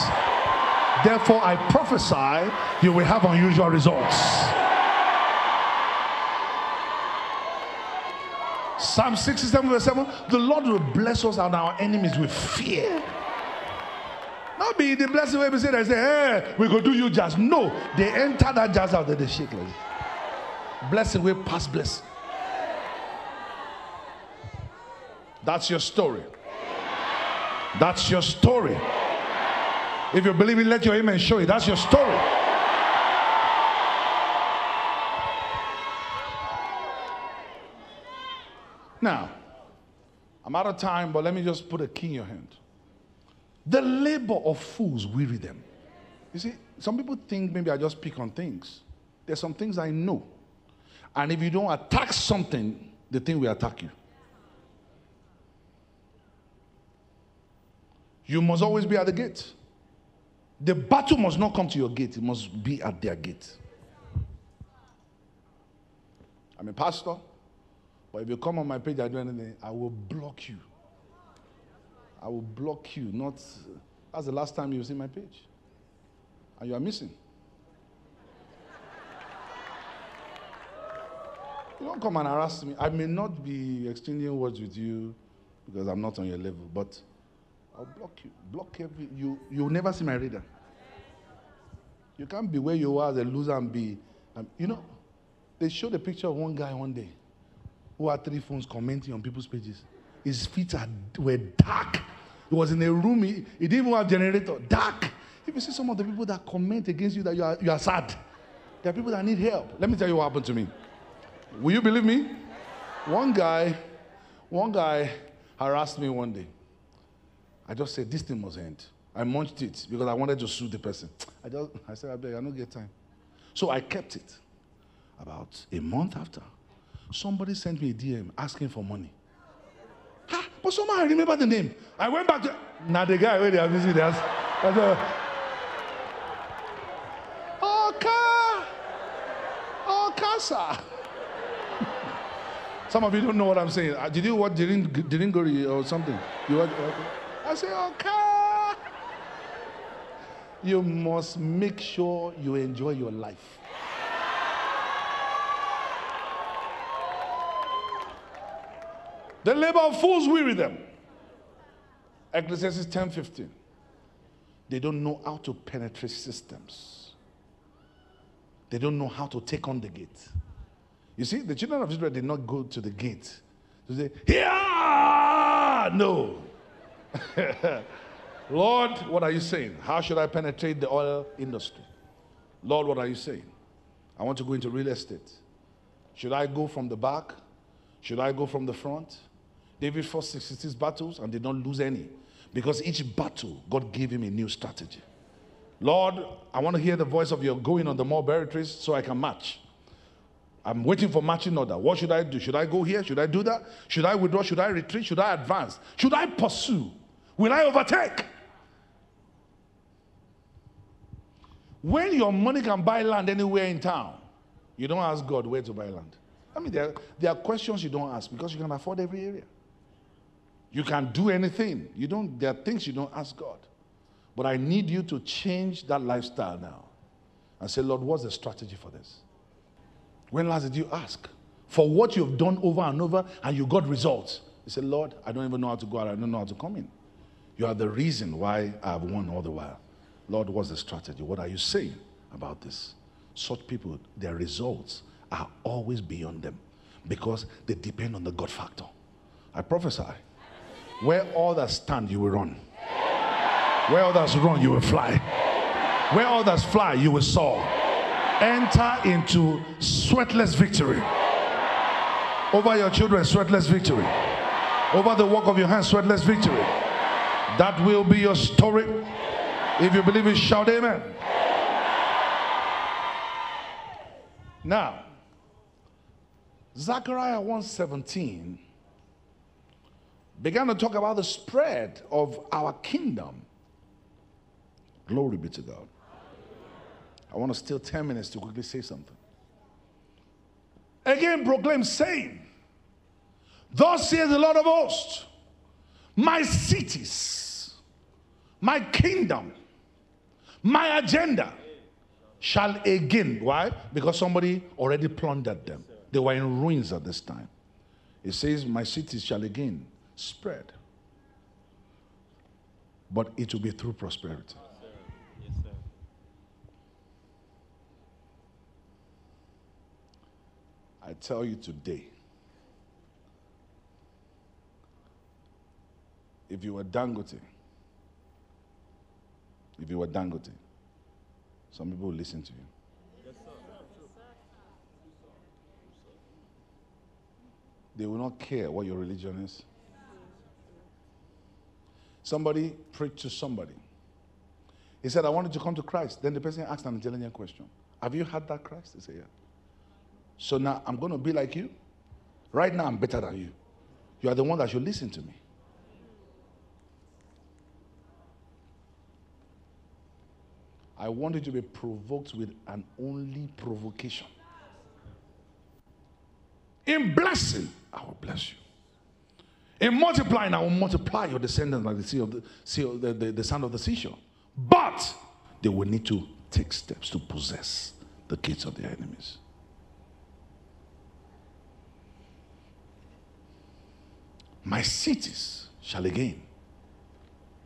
Therefore, I prophesy you will have unusual results. Psalm 67, verse 7 the Lord will bless us and our enemies with fear. Not be the blessing way we say they say, hey, we go do you just. No, they enter that jazz out there, they shake like. Blessing way past bless. That's your story. That's your story. If you believe it, let your amen show it. That's your story. Now, I'm out of time, but let me just put a key in your hand. The labor of fools weary them. You see, some people think maybe I just pick on things. There's some things I know. And if you don't attack something, the thing will attack you. You must always be at the gate. The battle must not come to your gate, it must be at their gate. I'm a pastor, but if you come on my page I do anything, I will block you. I will block you. Not that's the last time you've seen my page. And you are missing. You don't come and harass me. I may not be exchanging words with you because I'm not on your level, but I'll block you. Block every you you'll never see my reader. You can't be where you are as a loser and be um, you know, they showed a picture of one guy one day who had three phones commenting on people's pages. His feet are, were dark. He was in a room, he, he didn't even have generator. Dark. If you see some of the people that comment against you that you are, you are sad, there are people that need help. Let me tell you what happened to me. Will you believe me? One guy, one guy harassed me one day. I just said, this thing must end. I munched it because I wanted to sue the person. I just, I said, I beg, I don't get time. So I kept it. About a month after, somebody sent me a DM asking for money. But somehow I remember the name. I went back to, now the guy where they are visiting us. Oka, Oka, sir. Some of you don't know what I'm saying. Uh, did you watch Diringori or something? You watch, okay. I say, okay. You must make sure you enjoy your life. The labor of fools weary them. Ecclesiastes 10 15. They don't know how to penetrate systems. They don't know how to take on the gate. You see, the children of Israel did not go to the gate to say, Yeah! No. Lord, what are you saying? How should I penetrate the oil industry? Lord, what are you saying? I want to go into real estate. Should I go from the back? Should I go from the front? David fought 66 battles and did not lose any because each battle, God gave him a new strategy. Lord, I want to hear the voice of your going on the mulberry trees so I can match. I'm waiting for matching order. What should I do? Should I go here? Should I do that? Should I withdraw? Should I retreat? Should I advance? Should I pursue? Will I overtake? When your money can buy land anywhere in town, you don't ask God where to buy land. I mean, there, there are questions you don't ask because you can afford every area. You can do anything. You don't, there are things you don't ask God. But I need you to change that lifestyle now and say, Lord, what's the strategy for this? When last did you ask for what you've done over and over and you got results? You said, Lord, I don't even know how to go out. I don't know how to come in. You are the reason why I've won all the while. Lord, what's the strategy? What are you saying about this? Such people, their results are always beyond them because they depend on the God factor. I prophesy. Where others stand, you will run. Where others run, you will fly. Where others fly, you will soar enter into sweatless victory. Over your children, sweatless victory. Over the work of your hands, sweatless victory. That will be your story. If you believe it, shout amen. Now, Zechariah 117 began to talk about the spread of our kingdom. Glory be to God. I want to steal 10 minutes to quickly say something. Again, proclaim, saying, Thus says the Lord of hosts, my cities, my kingdom, my agenda shall again. Why? Because somebody already plundered them. They were in ruins at this time. It says, My cities shall again spread. But it will be through prosperity. I tell you today, if you were Dangote, if you were Dangote, some people will listen to you. They will not care what your religion is. Somebody preached to somebody. He said, I wanted to come to Christ. Then the person asked an intelligent question Have you had that Christ? He said, Yeah. So now I'm going to be like you. Right now, I'm better than you. You are the one that should listen to me. I want you to be provoked with an only provocation. In blessing, I will bless you. In multiplying, I will multiply your descendants like the sea of the, sea of the, the, the sand of the seashore. But they will need to take steps to possess the gates of their enemies. My cities shall again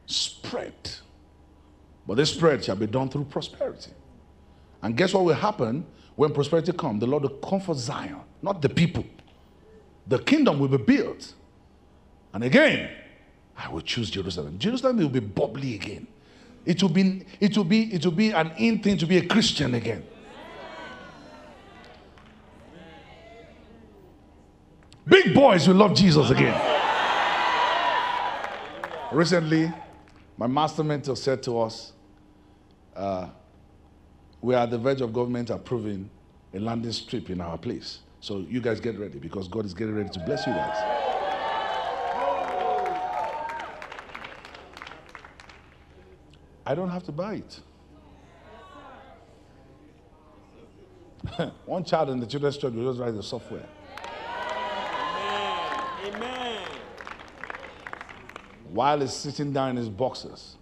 spread, but this spread shall be done through prosperity. And guess what will happen when prosperity comes? The Lord will comfort Zion, not the people. The kingdom will be built and again, I will choose Jerusalem. Jerusalem will be bubbly again. It will be, it will be, it will be an in thing to be a Christian again. Big boys will love Jesus again. Recently, my master mentor said to us, uh, we are at the verge of government approving a landing strip in our place. So you guys get ready because God is getting ready to bless you guys. I don't have to buy it. One child in the children's church will just write the software. Amen. Amen. While he's sitting down in his boxes,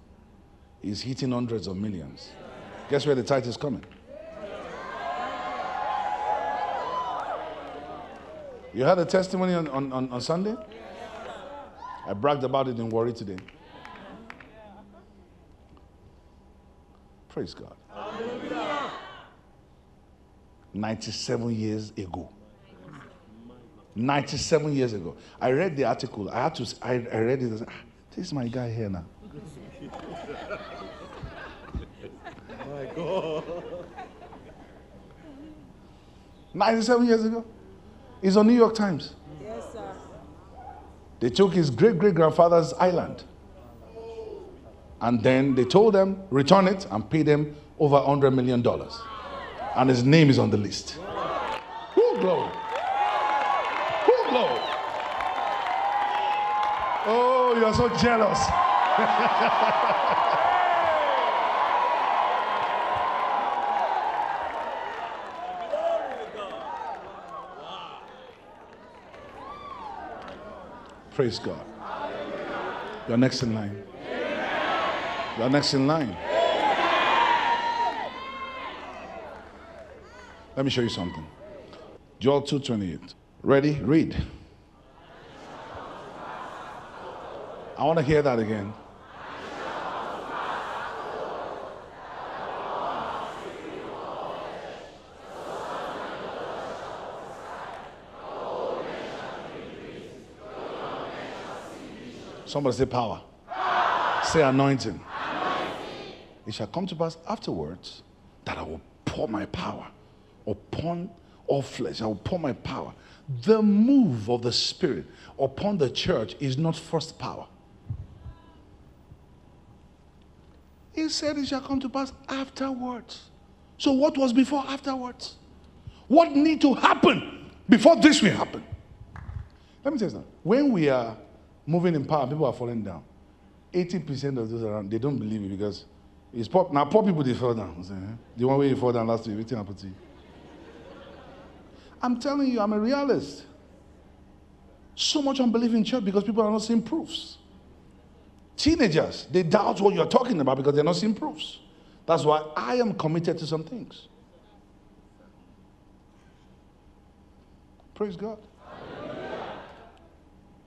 he's hitting hundreds of millions. Guess where the tithe is coming? You heard the testimony on, on, on Sunday? I bragged about it in Warri today. Praise God. Hallelujah. 97 years ago. 97 years ago. I read the article. I had to, I, I read it. Said, ah, this is my guy here now. my God. 97 years ago. He's on New York Times. Yes, sir. They took his great great grandfather's island and then they told them, return it and pay them over $100 million. And his name is on the list. Who glory? Who glory? Oh, you're so jealous. Praise God. You're next in line. You are next in line. Let me show you something. Joel 2:28. Ready? Read. I want to hear that again. Somebody say power. power. Say anointing. It shall come to pass afterwards that I will pour my power upon all flesh. I will pour my power. The move of the Spirit upon the church is not first power. He said it shall come to pass afterwards. So, what was before afterwards? What need to happen before this will happen? Let me tell you something. When we are moving in power, people are falling down. 80% of those around, they don't believe it because it's poor, now poor people they fall down. Eh? The one way you fall down last week, to you. I'm telling you, I'm a realist. So much unbelief in church because people are not seeing proofs. Teenagers, they doubt what you're talking about because they're not seeing proofs. That's why I am committed to some things. Praise God.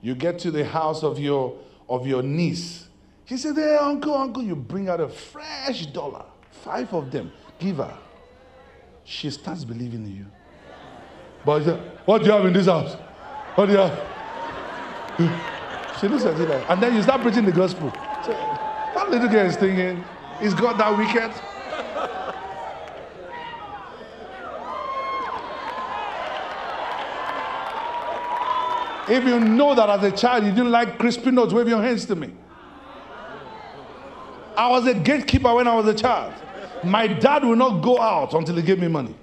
You get to the house of your of your niece he said, Hey, uncle, uncle, you bring out a fresh dollar, five of them, give her. She starts believing in you. But said, what do you have in this house? What do you have? She looks at you like, and then you start preaching the gospel. So, that little girl is thinking, is God that wicked? If you know that as a child you didn't like crispy notes, wave your hands to me. I was a gatekeeper when I was a child. My dad will not go out until he gave me money.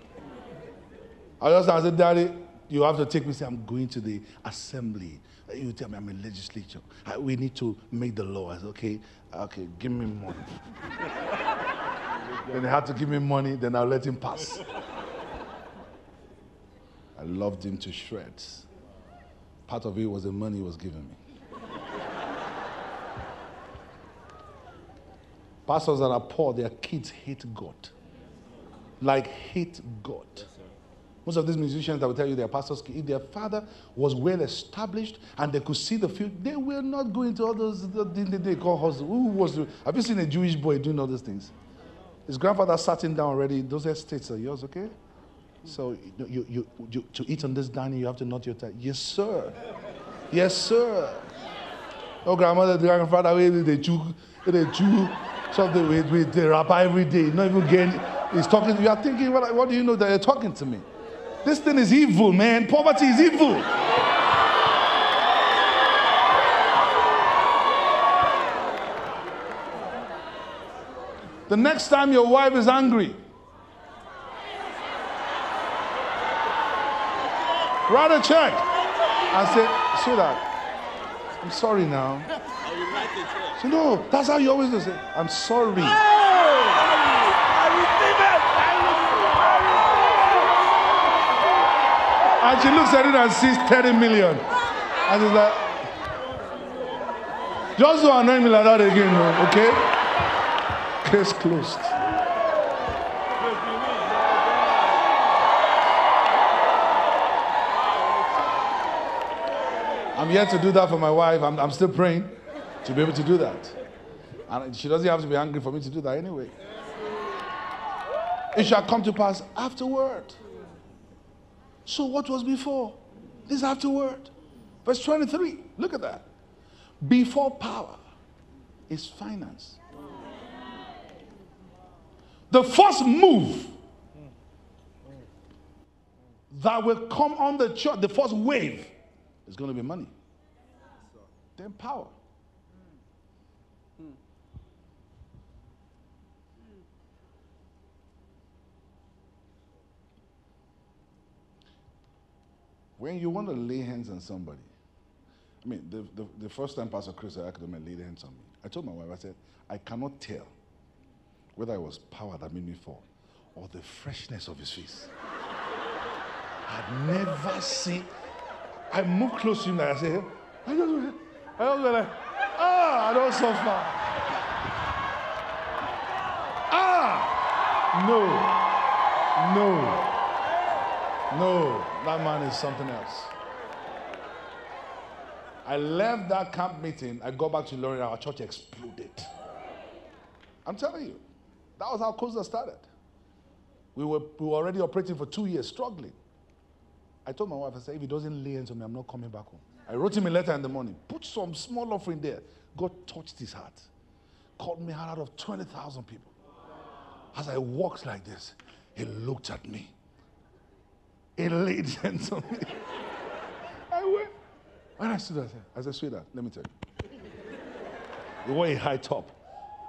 I just I said, Daddy, you have to take me. Say, I'm going to the assembly. You tell me I'm in legislature. We need to make the law. I said, okay, okay, give me money. then he had to give me money, then I'll let him pass. I loved him to shreds. Part of it was the money he was giving me. Pastors that are poor, their kids hate God. Like hate God. Most of these musicians that will tell you their pastors, if their father was well established and they could see the future, they will not go into all those things they call hustle. Who was? Have you seen a Jewish boy doing all those things? His grandfather sat him down already. Those estates are yours, okay? So you, you, you, to eat on this dining, you have to nod your tie. Yes, sir. Yes, sir. Oh, grandmother, grandfather, they chew, they chew something with, with the rabbi every day. Not even getting, he's talking. You are thinking, what, what do you know that you're talking to me? This thing is evil, man. Poverty is evil. The next time your wife is angry, write a check. I said, sweetheart, I'm sorry now. So, no, that's how you always do it. I'm sorry. And she looks at it and sees 30 million. And she's like, just don't annoy me like that again, okay? Case closed. I'm yet to do that for my wife. I'm, I'm still praying to be able to do that. And she doesn't have to be angry for me to do that anyway. It shall come to pass afterward. So what was before? This afterward. Verse 23. Look at that. Before power is finance. The first move that will come on the church, the first wave, is going to be money. Then power. When you want to lay hands on somebody, I mean, the, the, the first time Pastor Chris Oyakhilome laid hands on me, I told my wife, I said, I cannot tell whether it was power that made me fall or the freshness of his face. I'd never seen. I moved close to him and I said, I just, I was like, ah, I don't suffer. Ah, no, no. No, that man is something else. I left that camp meeting. I got back to Ilorin. Our church exploded. I'm telling you, that was how COZA started. We were, we were already operating for two years, struggling. I told my wife, I said, if he doesn't lay hands on me, I'm not coming back home. I wrote him a letter in the morning. Put some small offering there. God touched his heart. Called me out of 20,000 people. As I walked like this, he looked at me a lady hands on me. I went. When I stood there, I said, sweetheart, let me tell you. You wore a high top.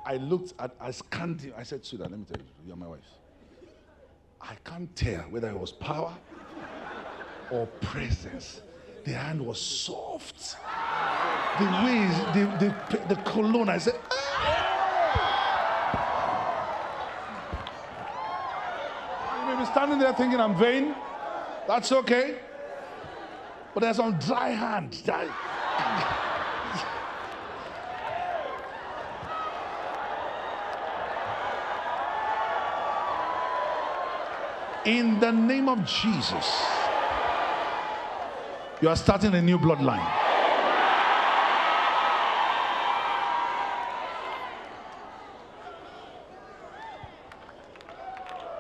I looked at, I scanned him. I said, sweetheart, let me tell you, you're my wife. I can't tell whether it was power or presence. The hand was soft. The way, the, the, the cologne, I said, ah! You may be standing there thinking I'm vain. That's okay. But there's some dry hand. In the name of Jesus, you are starting a new bloodline.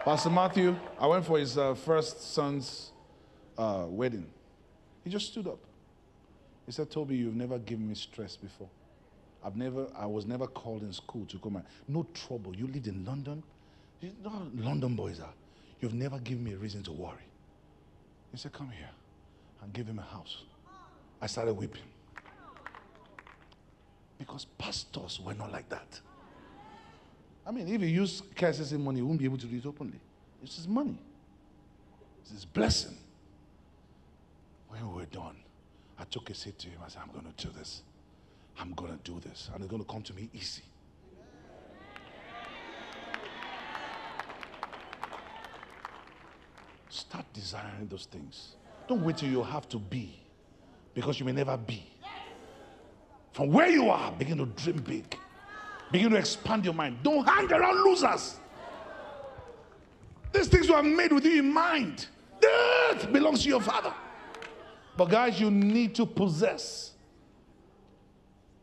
Pastor Matthew, I went for his uh, first son's uh, wedding. He just stood up. He said, Toby, you've never given me stress before. I've never, I was never called in school to come. No trouble. You lived in London. You know London boys are. You've never given me a reason to worry. He said, Come here and gave him a house. I started weeping. Because pastors were not like that. I mean, if you use curses in money, you won't be able to do it openly. It's his money, it's his blessing. When we were done, I took a seat to him. I said, I'm going to do this. I'm going to do this. And it's going to come to me easy. Start desiring those things. Don't wait till you have to be because you may never be. From where you are, begin to dream big. Begin to expand your mind. Don't hang around losers. These things were made with you in mind. Death belongs to your father. But guys, you need to possess.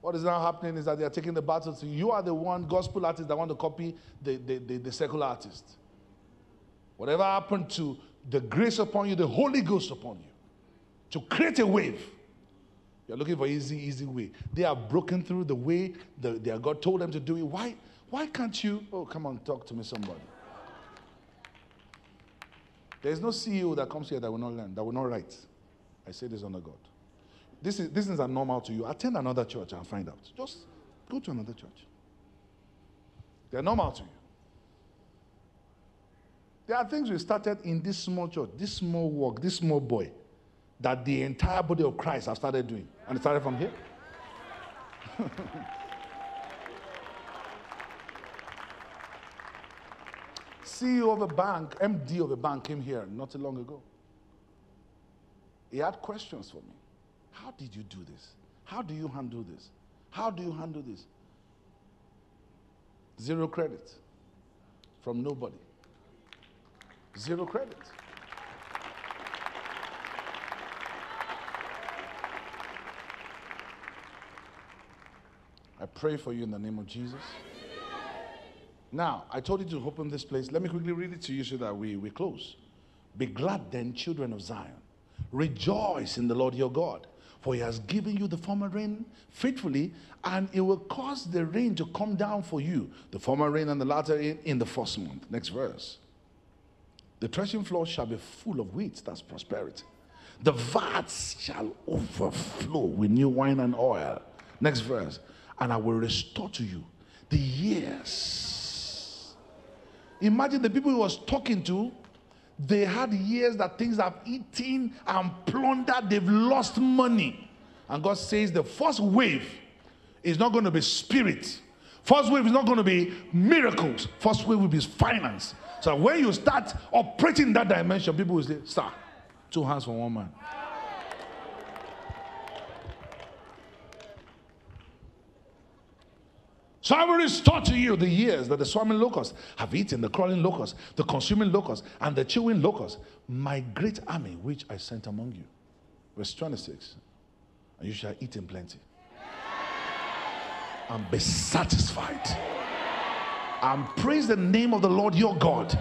What is now happening is that they are taking the battle to you. are the one gospel artist that want to copy the, the, the, the secular artist. Whatever happened to the grace upon you, the Holy Ghost upon you, to create a wave. You're looking for easy, easy way. They are broken through the way the, their God told them to do it. Why? Why can't you? Oh, come on, talk to me, somebody. There's no CEO that comes here that will not learn, that will not write. I say this under God. This is this is normal to you. Attend another church and find out. Just go to another church. They're normal to you. There are things we started in this small church, this small work, this small boy, that the entire body of Christ have started doing. And it started from here. CEO of a bank, MD of a bank came here not too long ago. He had questions for me. How did you do this? How do you handle this? How do you handle this? Zero credit from nobody. Zero credit. I pray for you in the name of Jesus. Now, I told you to open this place. Let me quickly read it to you so that we, we close. Be glad then, children of Zion. Rejoice in the Lord your God, for he has given you the former rain faithfully, and it will cause the rain to come down for you, the former rain and the latter rain in the first month. Next verse. The threshing floor shall be full of wheat, that's prosperity. The vats shall overflow with new wine and oil. Next verse. And I will restore to you the years. Imagine the people he was talking to, they had years that things have eaten and plundered, they've lost money. And God says the first wave is not going to be spirit. First wave is not going to be miracles. First wave will be finance. So when you start operating that dimension, people will say, Sir, two hands for one man. So I will restore to you the years that the swarming locusts have eaten, the crawling locusts, the consuming locusts, and the chewing locusts, my great army which I sent among you. Verse 26. And you shall eat in plenty. And be satisfied. And praise the name of the Lord your God,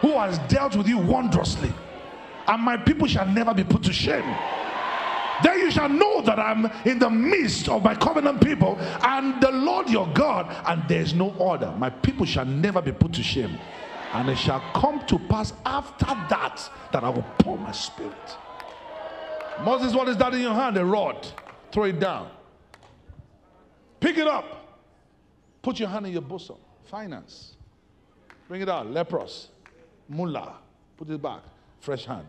who has dealt with you wondrously. And my people shall never be put to shame. Then you shall know that I'm in the midst of my covenant people and the Lord your God, and there's no order. My people shall never be put to shame. And it shall come to pass after that that I will pour my spirit. Moses, what is that in your hand? A rod. Throw it down. Pick it up. Put your hand in your bosom. Finance. Bring it out. Leprous. Mullah. Put it back. Fresh hand.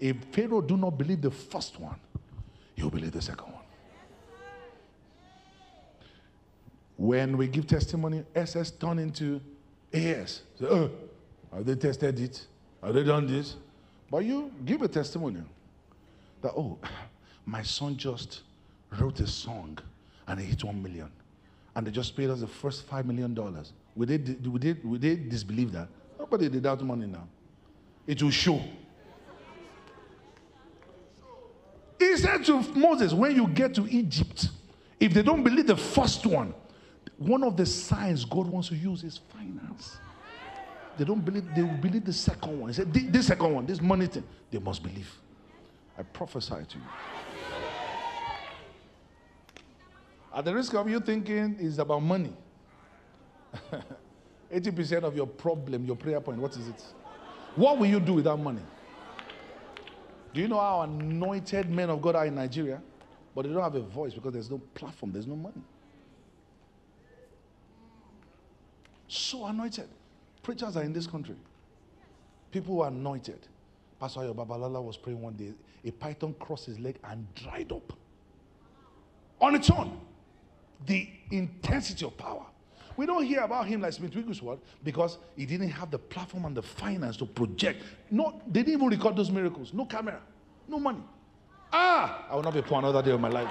If Pharaoh do not believe the first one, you'll believe the second one. When we give testimony, SS turn into AS. So, oh, have they tested it? Have they done this? But you give a testimony that, oh, my son just wrote a song and he hit one million. And they just paid us the first five million dollars. Would they, would, they, would they disbelieve that? Nobody did that money now. It will show. He said to Moses, when you get to Egypt, if they don't believe the first one, one of the signs God wants to use is finance. They don't believe, they will believe the second one. He said, this second one, this money thing, they must believe. I prophesy to you. At the risk of you thinking it's about money, 80% of your problem, your prayer point, what is it? What will you do without money? Do you know how anointed men of God are in Nigeria? But they don't have a voice because there's no platform, there's no money. So anointed. Preachers are in this country. People are anointed. Pastor Ayo Babalola was praying one day. A python crossed his leg and dried up. On its own. The intensity of power. We don't hear about him like Smith Wigglesworth because he didn't have the platform and the finance to project. No, they didn't even record those miracles. No camera, no money. Ah, I will not be poor another day of my life.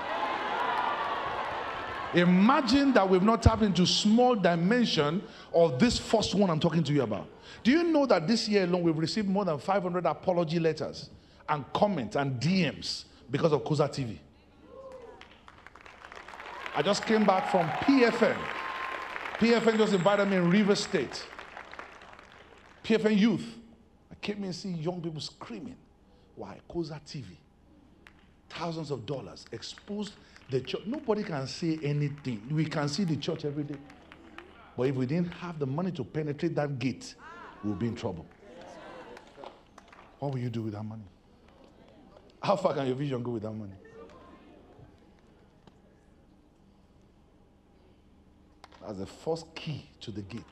Imagine that we've not tapped into small dimension of this first one I'm talking to you about. Do you know that this year alone we've received more than 500 apology letters and comments and DMs because of COZA TV? I just came back from PFN. PFN just invited me in River State. PFN Youth. I came in and see young people screaming. Why? COZA TV. Thousands of dollars exposed the church. Nobody can say anything. We can see the church every day. But if we didn't have the money to penetrate that gate, we'll be in trouble. What will you do with that money? How far can your vision go with that money? As the first key to the gate.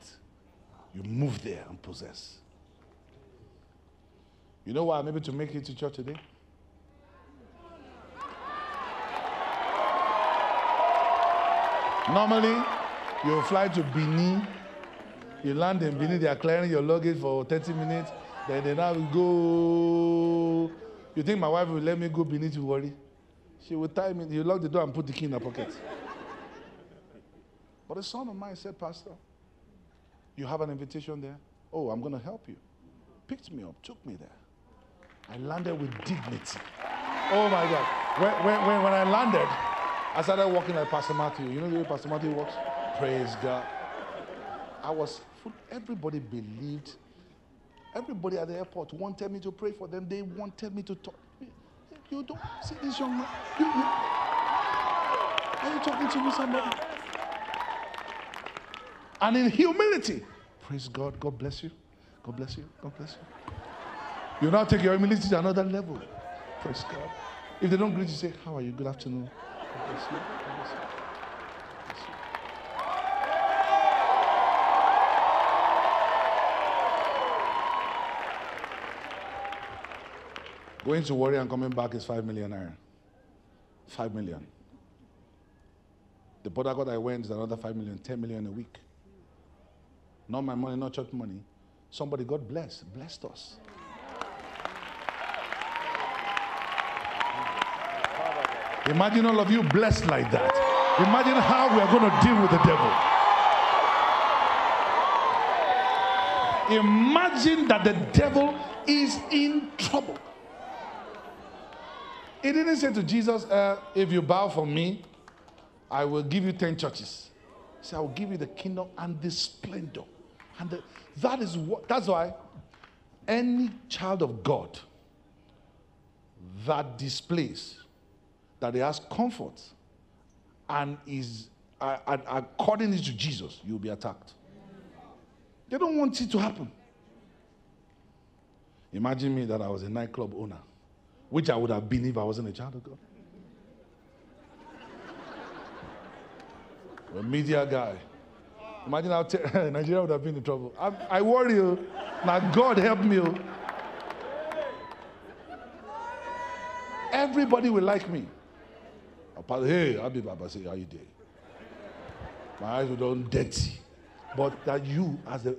You move there and possess. You know why I'm able to make it to church today? Normally, you fly to Benin, you land in Benin, they are clearing your luggage for 30 minutes, then they now go. You think my wife will let me go Benin to worry? She will tie me, you lock the door and put the key in her pocket. But a son of mine said, Pastor, you have an invitation there? Oh, I'm going to help you. Picked me up, took me there. I landed with dignity. Oh my God. When, when, when, I landed, I started walking like Pastor Matthew. You know the way Pastor Matthew walks? Praise God. I was full. Everybody believed. Everybody at the airport wanted me to pray for them. They wanted me to talk. You don't see this young man. You, you, are you talking to me, somebody? And in humility. Praise God. God bless you. God bless you. God bless you. You now take your humility to another level. Praise God. If they don't greet you, say, How are you? Good afternoon. God bless you. God bless you. Going to Warri and coming back is five million naira. Five million. The Port Harcourt I went is another five million, ten million a week. Not my money, not church money. Somebody God bless, blessed us. Imagine all of you blessed like that. Imagine how we are going to deal with the devil. Imagine that the devil is in trouble. He didn't say to Jesus, uh, If you bow for me, I will give you 10 churches. He said, I will give you the kingdom and the splendor. And the, that is what, that's why any child of God that displays that he has comfort and is uh, according to Jesus, you'll be attacked. They don't want it to happen. Imagine me that I was a nightclub owner, which I would have been if I wasn't a child of God. a media guy. Imagine how te- Nigeria would have been in trouble. I, I worry you. Now God help me. Oh. Everybody will like me. Hey, Abi Baba say, how you doing? My eyes were done dirty. But that you, as a,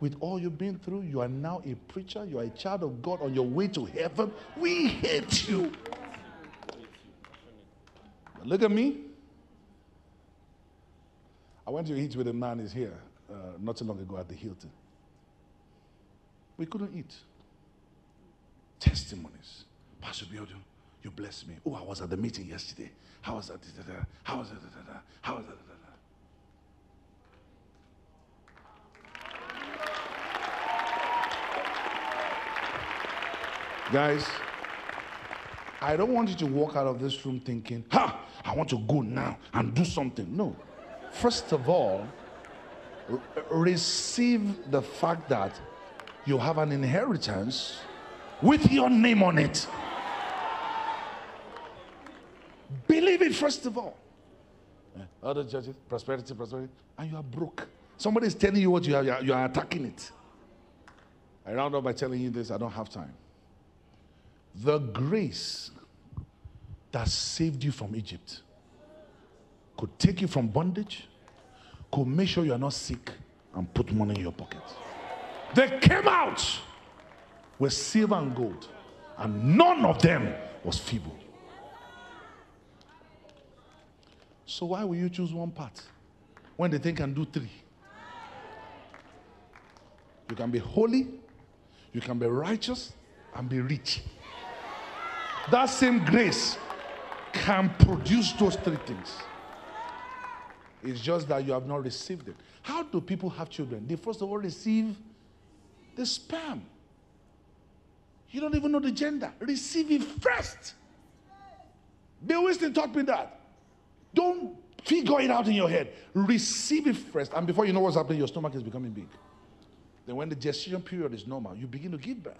with all you've been through, you are now a preacher, you are a child of God on your way to heaven. We hate you. Look at me. I went to eat with a man, he's here, uh, not too long ago at the Hilton. We couldn't eat. Testimonies. Pastor Biodun, you blessed me. Oh, I was at the meeting yesterday. How was that? How was that? How was that? Guys, I don't want you to walk out of this room thinking, ha, I want to go now and do something. No. First of all, receive the fact that you have an inheritance with your name on it. Believe it first of all. Other churches, prosperity, prosperity, and you are broke. Somebody is telling you what you have, you are, you are attacking it. I round up by telling you this, I don't have time. The grace that saved you from Egypt could take you from bondage, could make sure you are not sick and put money in your pocket. They came out with silver and gold, and none of them was feeble. So why will you choose one part when the thing can do three? You can be holy, you can be righteous, and be rich. That same grace can produce those three things. It's just that you have not received it. How do people have children? They first of all receive the sperm. You don't even know the gender. Receive it first. Bill Winston taught me that. Don't figure it out in your head. Receive it first. And before you know what's happening, your stomach is becoming big. Then, when the gestation period is normal, you begin to give birth.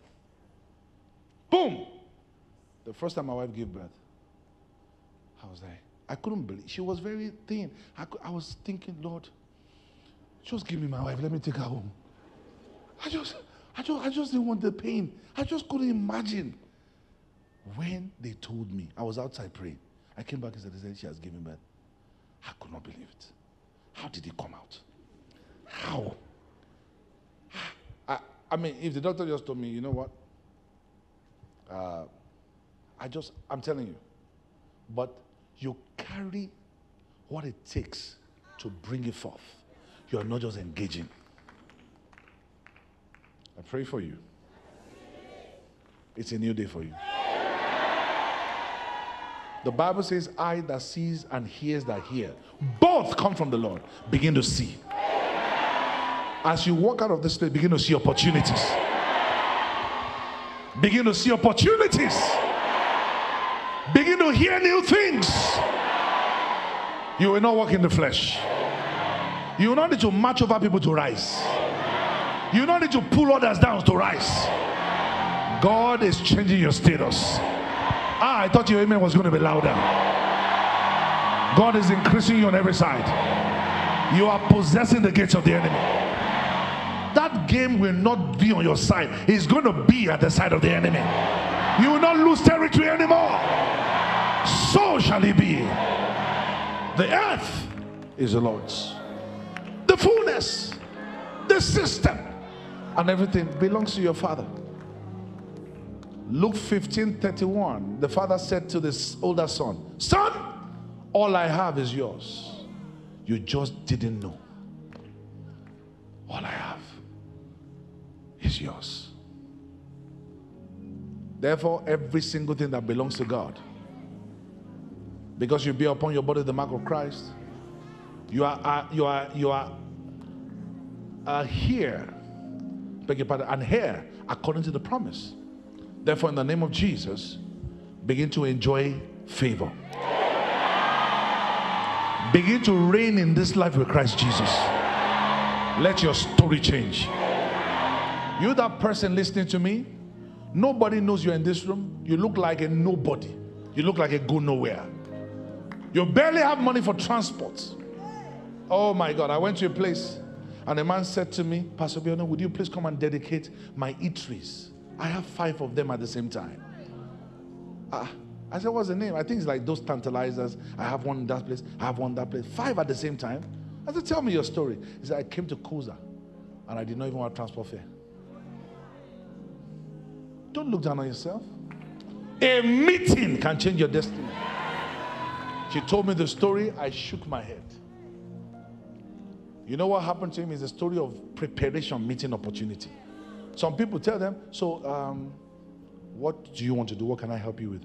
Boom! The first time my wife gave birth, I was like, I couldn't believe. She was very thin. I, I was thinking, Lord, just give me my wife. Let me take her home. I just, I just, I just didn't want the pain. I just couldn't imagine. When they told me, I was outside praying. I came back and said, said she has given birth. I could not believe it. How did it come out? How? I, I mean, if the doctor just told me, you know what? Uh, I just, I'm telling you. But you carry what it takes to bring it forth. You are not just engaging. I pray for you. It's a new day for you. The Bible says, "I that sees and hears that hear, both come from the Lord. Begin to see. As you walk out of this place, begin to see opportunities. Begin to see opportunities. Begin to hear new things. You will not walk in the flesh. You will not need to march over people to rise. You will not need to pull others down to rise. God is changing your status. Ah, I thought your amen was going to be louder. God is increasing you on every side. You are possessing the gates of the enemy. That game will not be on your side, it's going to be at the side of the enemy. You will not lose territory anymore. Shall be. The earth is the Lord's, the fullness, the system, and everything belongs to your Father. Luke 15 31, the father said to this older son, Son, all I have is yours. You just didn't know. All I have is yours. Therefore, every single thing that belongs to God, because you bear upon your body the mark of Christ, you are, you are, you are uh, here, beg your pardon, and here according to the promise. Therefore, in the name of Jesus, begin to enjoy favor. Begin to reign in this life with Christ Jesus. Let your story change. You, that person listening to me, nobody knows you're in this room. You look like a nobody. You look like a go nowhere. You barely have money for transport. Oh my God, I went to a place and a man said to me, Pastor Biodun, would you please come and dedicate my eateries? I have five of them at the same time. Ah, I said, What's the name? I think it's like those tantalizers. I have one in that place, I have one that place. Five at the same time. I said, Tell me your story. He said, I came to COZA and I did not even want transport fare. Don't look down on yourself. A meeting can change your destiny. She told me the story. I shook my head. You know what happened to him is a story of preparation meeting opportunity. Some people tell them, So, um, what do you want to do? What can I help you with?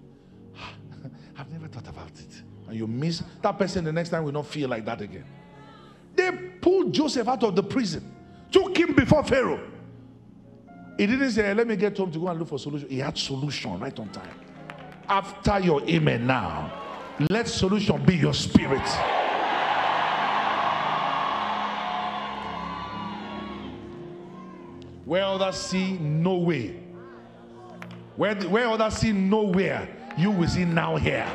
I've never thought about it. And you miss that person the next time will not feel like that again. They pulled Joseph out of the prison, took him before Pharaoh. He didn't say, Let me get home to go and look for solution. He had solution right on time. After your amen now, let solution be your spirit. Where others see no way. Where, where others see nowhere, you will see now here.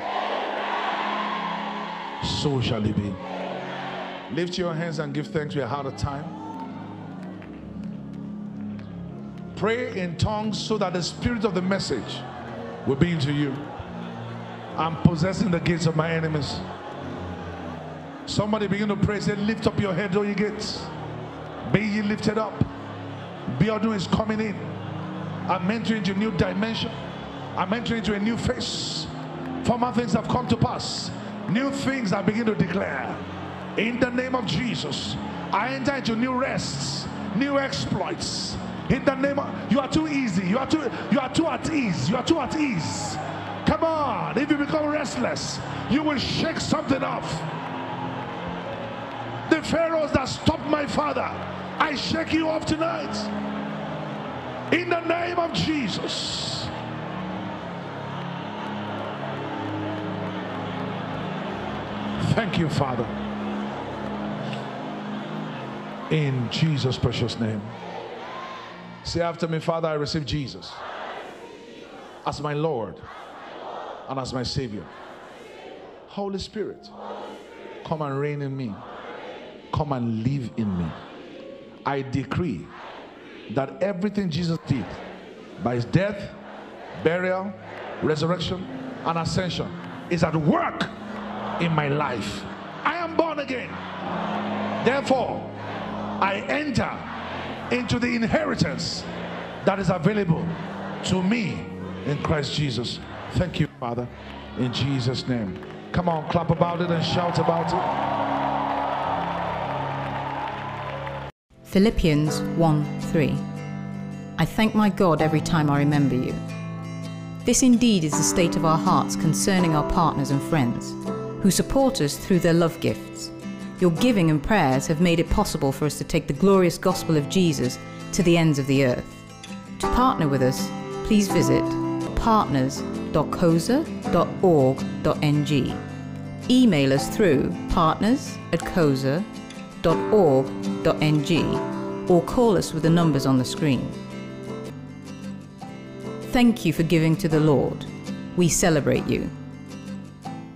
So shall it be. Lift your hands and give thanks. We are out of time. Pray in tongues so that the spirit of the message will be into you. I'm possessing the gates of my enemies. Somebody begin to pray. Say, lift up your head, O ye gates. Be ye lifted up. Beardo is coming in. I'm entering into a new dimension. I'm entering into a new phase. Former things have come to pass. New things I begin to declare. In the name of Jesus, I enter into new rests, new exploits. In the name of you are too easy. You are too you are too at ease. You are too at ease. On. If you become restless, you will shake something off. The pharaohs that stopped my father, I shake you off tonight. In the name of Jesus. Thank you, Father. In Jesus' precious name. Say after me, Father, I receive Jesus as my Lord and as my Savior. Holy Spirit, come and reign in me. Come and live in me. I decree that everything Jesus did by his death, burial, resurrection, and ascension is at work in my life. I am born again. Therefore, I enter into the inheritance that is available to me in Christ Jesus. Thank you, Father, in Jesus' name. Come on, clap about it and shout about it. Philippians 1 3. I thank my God every time I remember you. This indeed is the state of our hearts concerning our partners and friends, who support us through their love gifts. Your giving and prayers have made it possible for us to take the glorious gospel of Jesus to the ends of the earth. To partner with us, please visit partners.coza.org.ng. Email us through partners at coza.org.ng or call us with the numbers on the screen. Thank you for giving to the Lord. We celebrate you.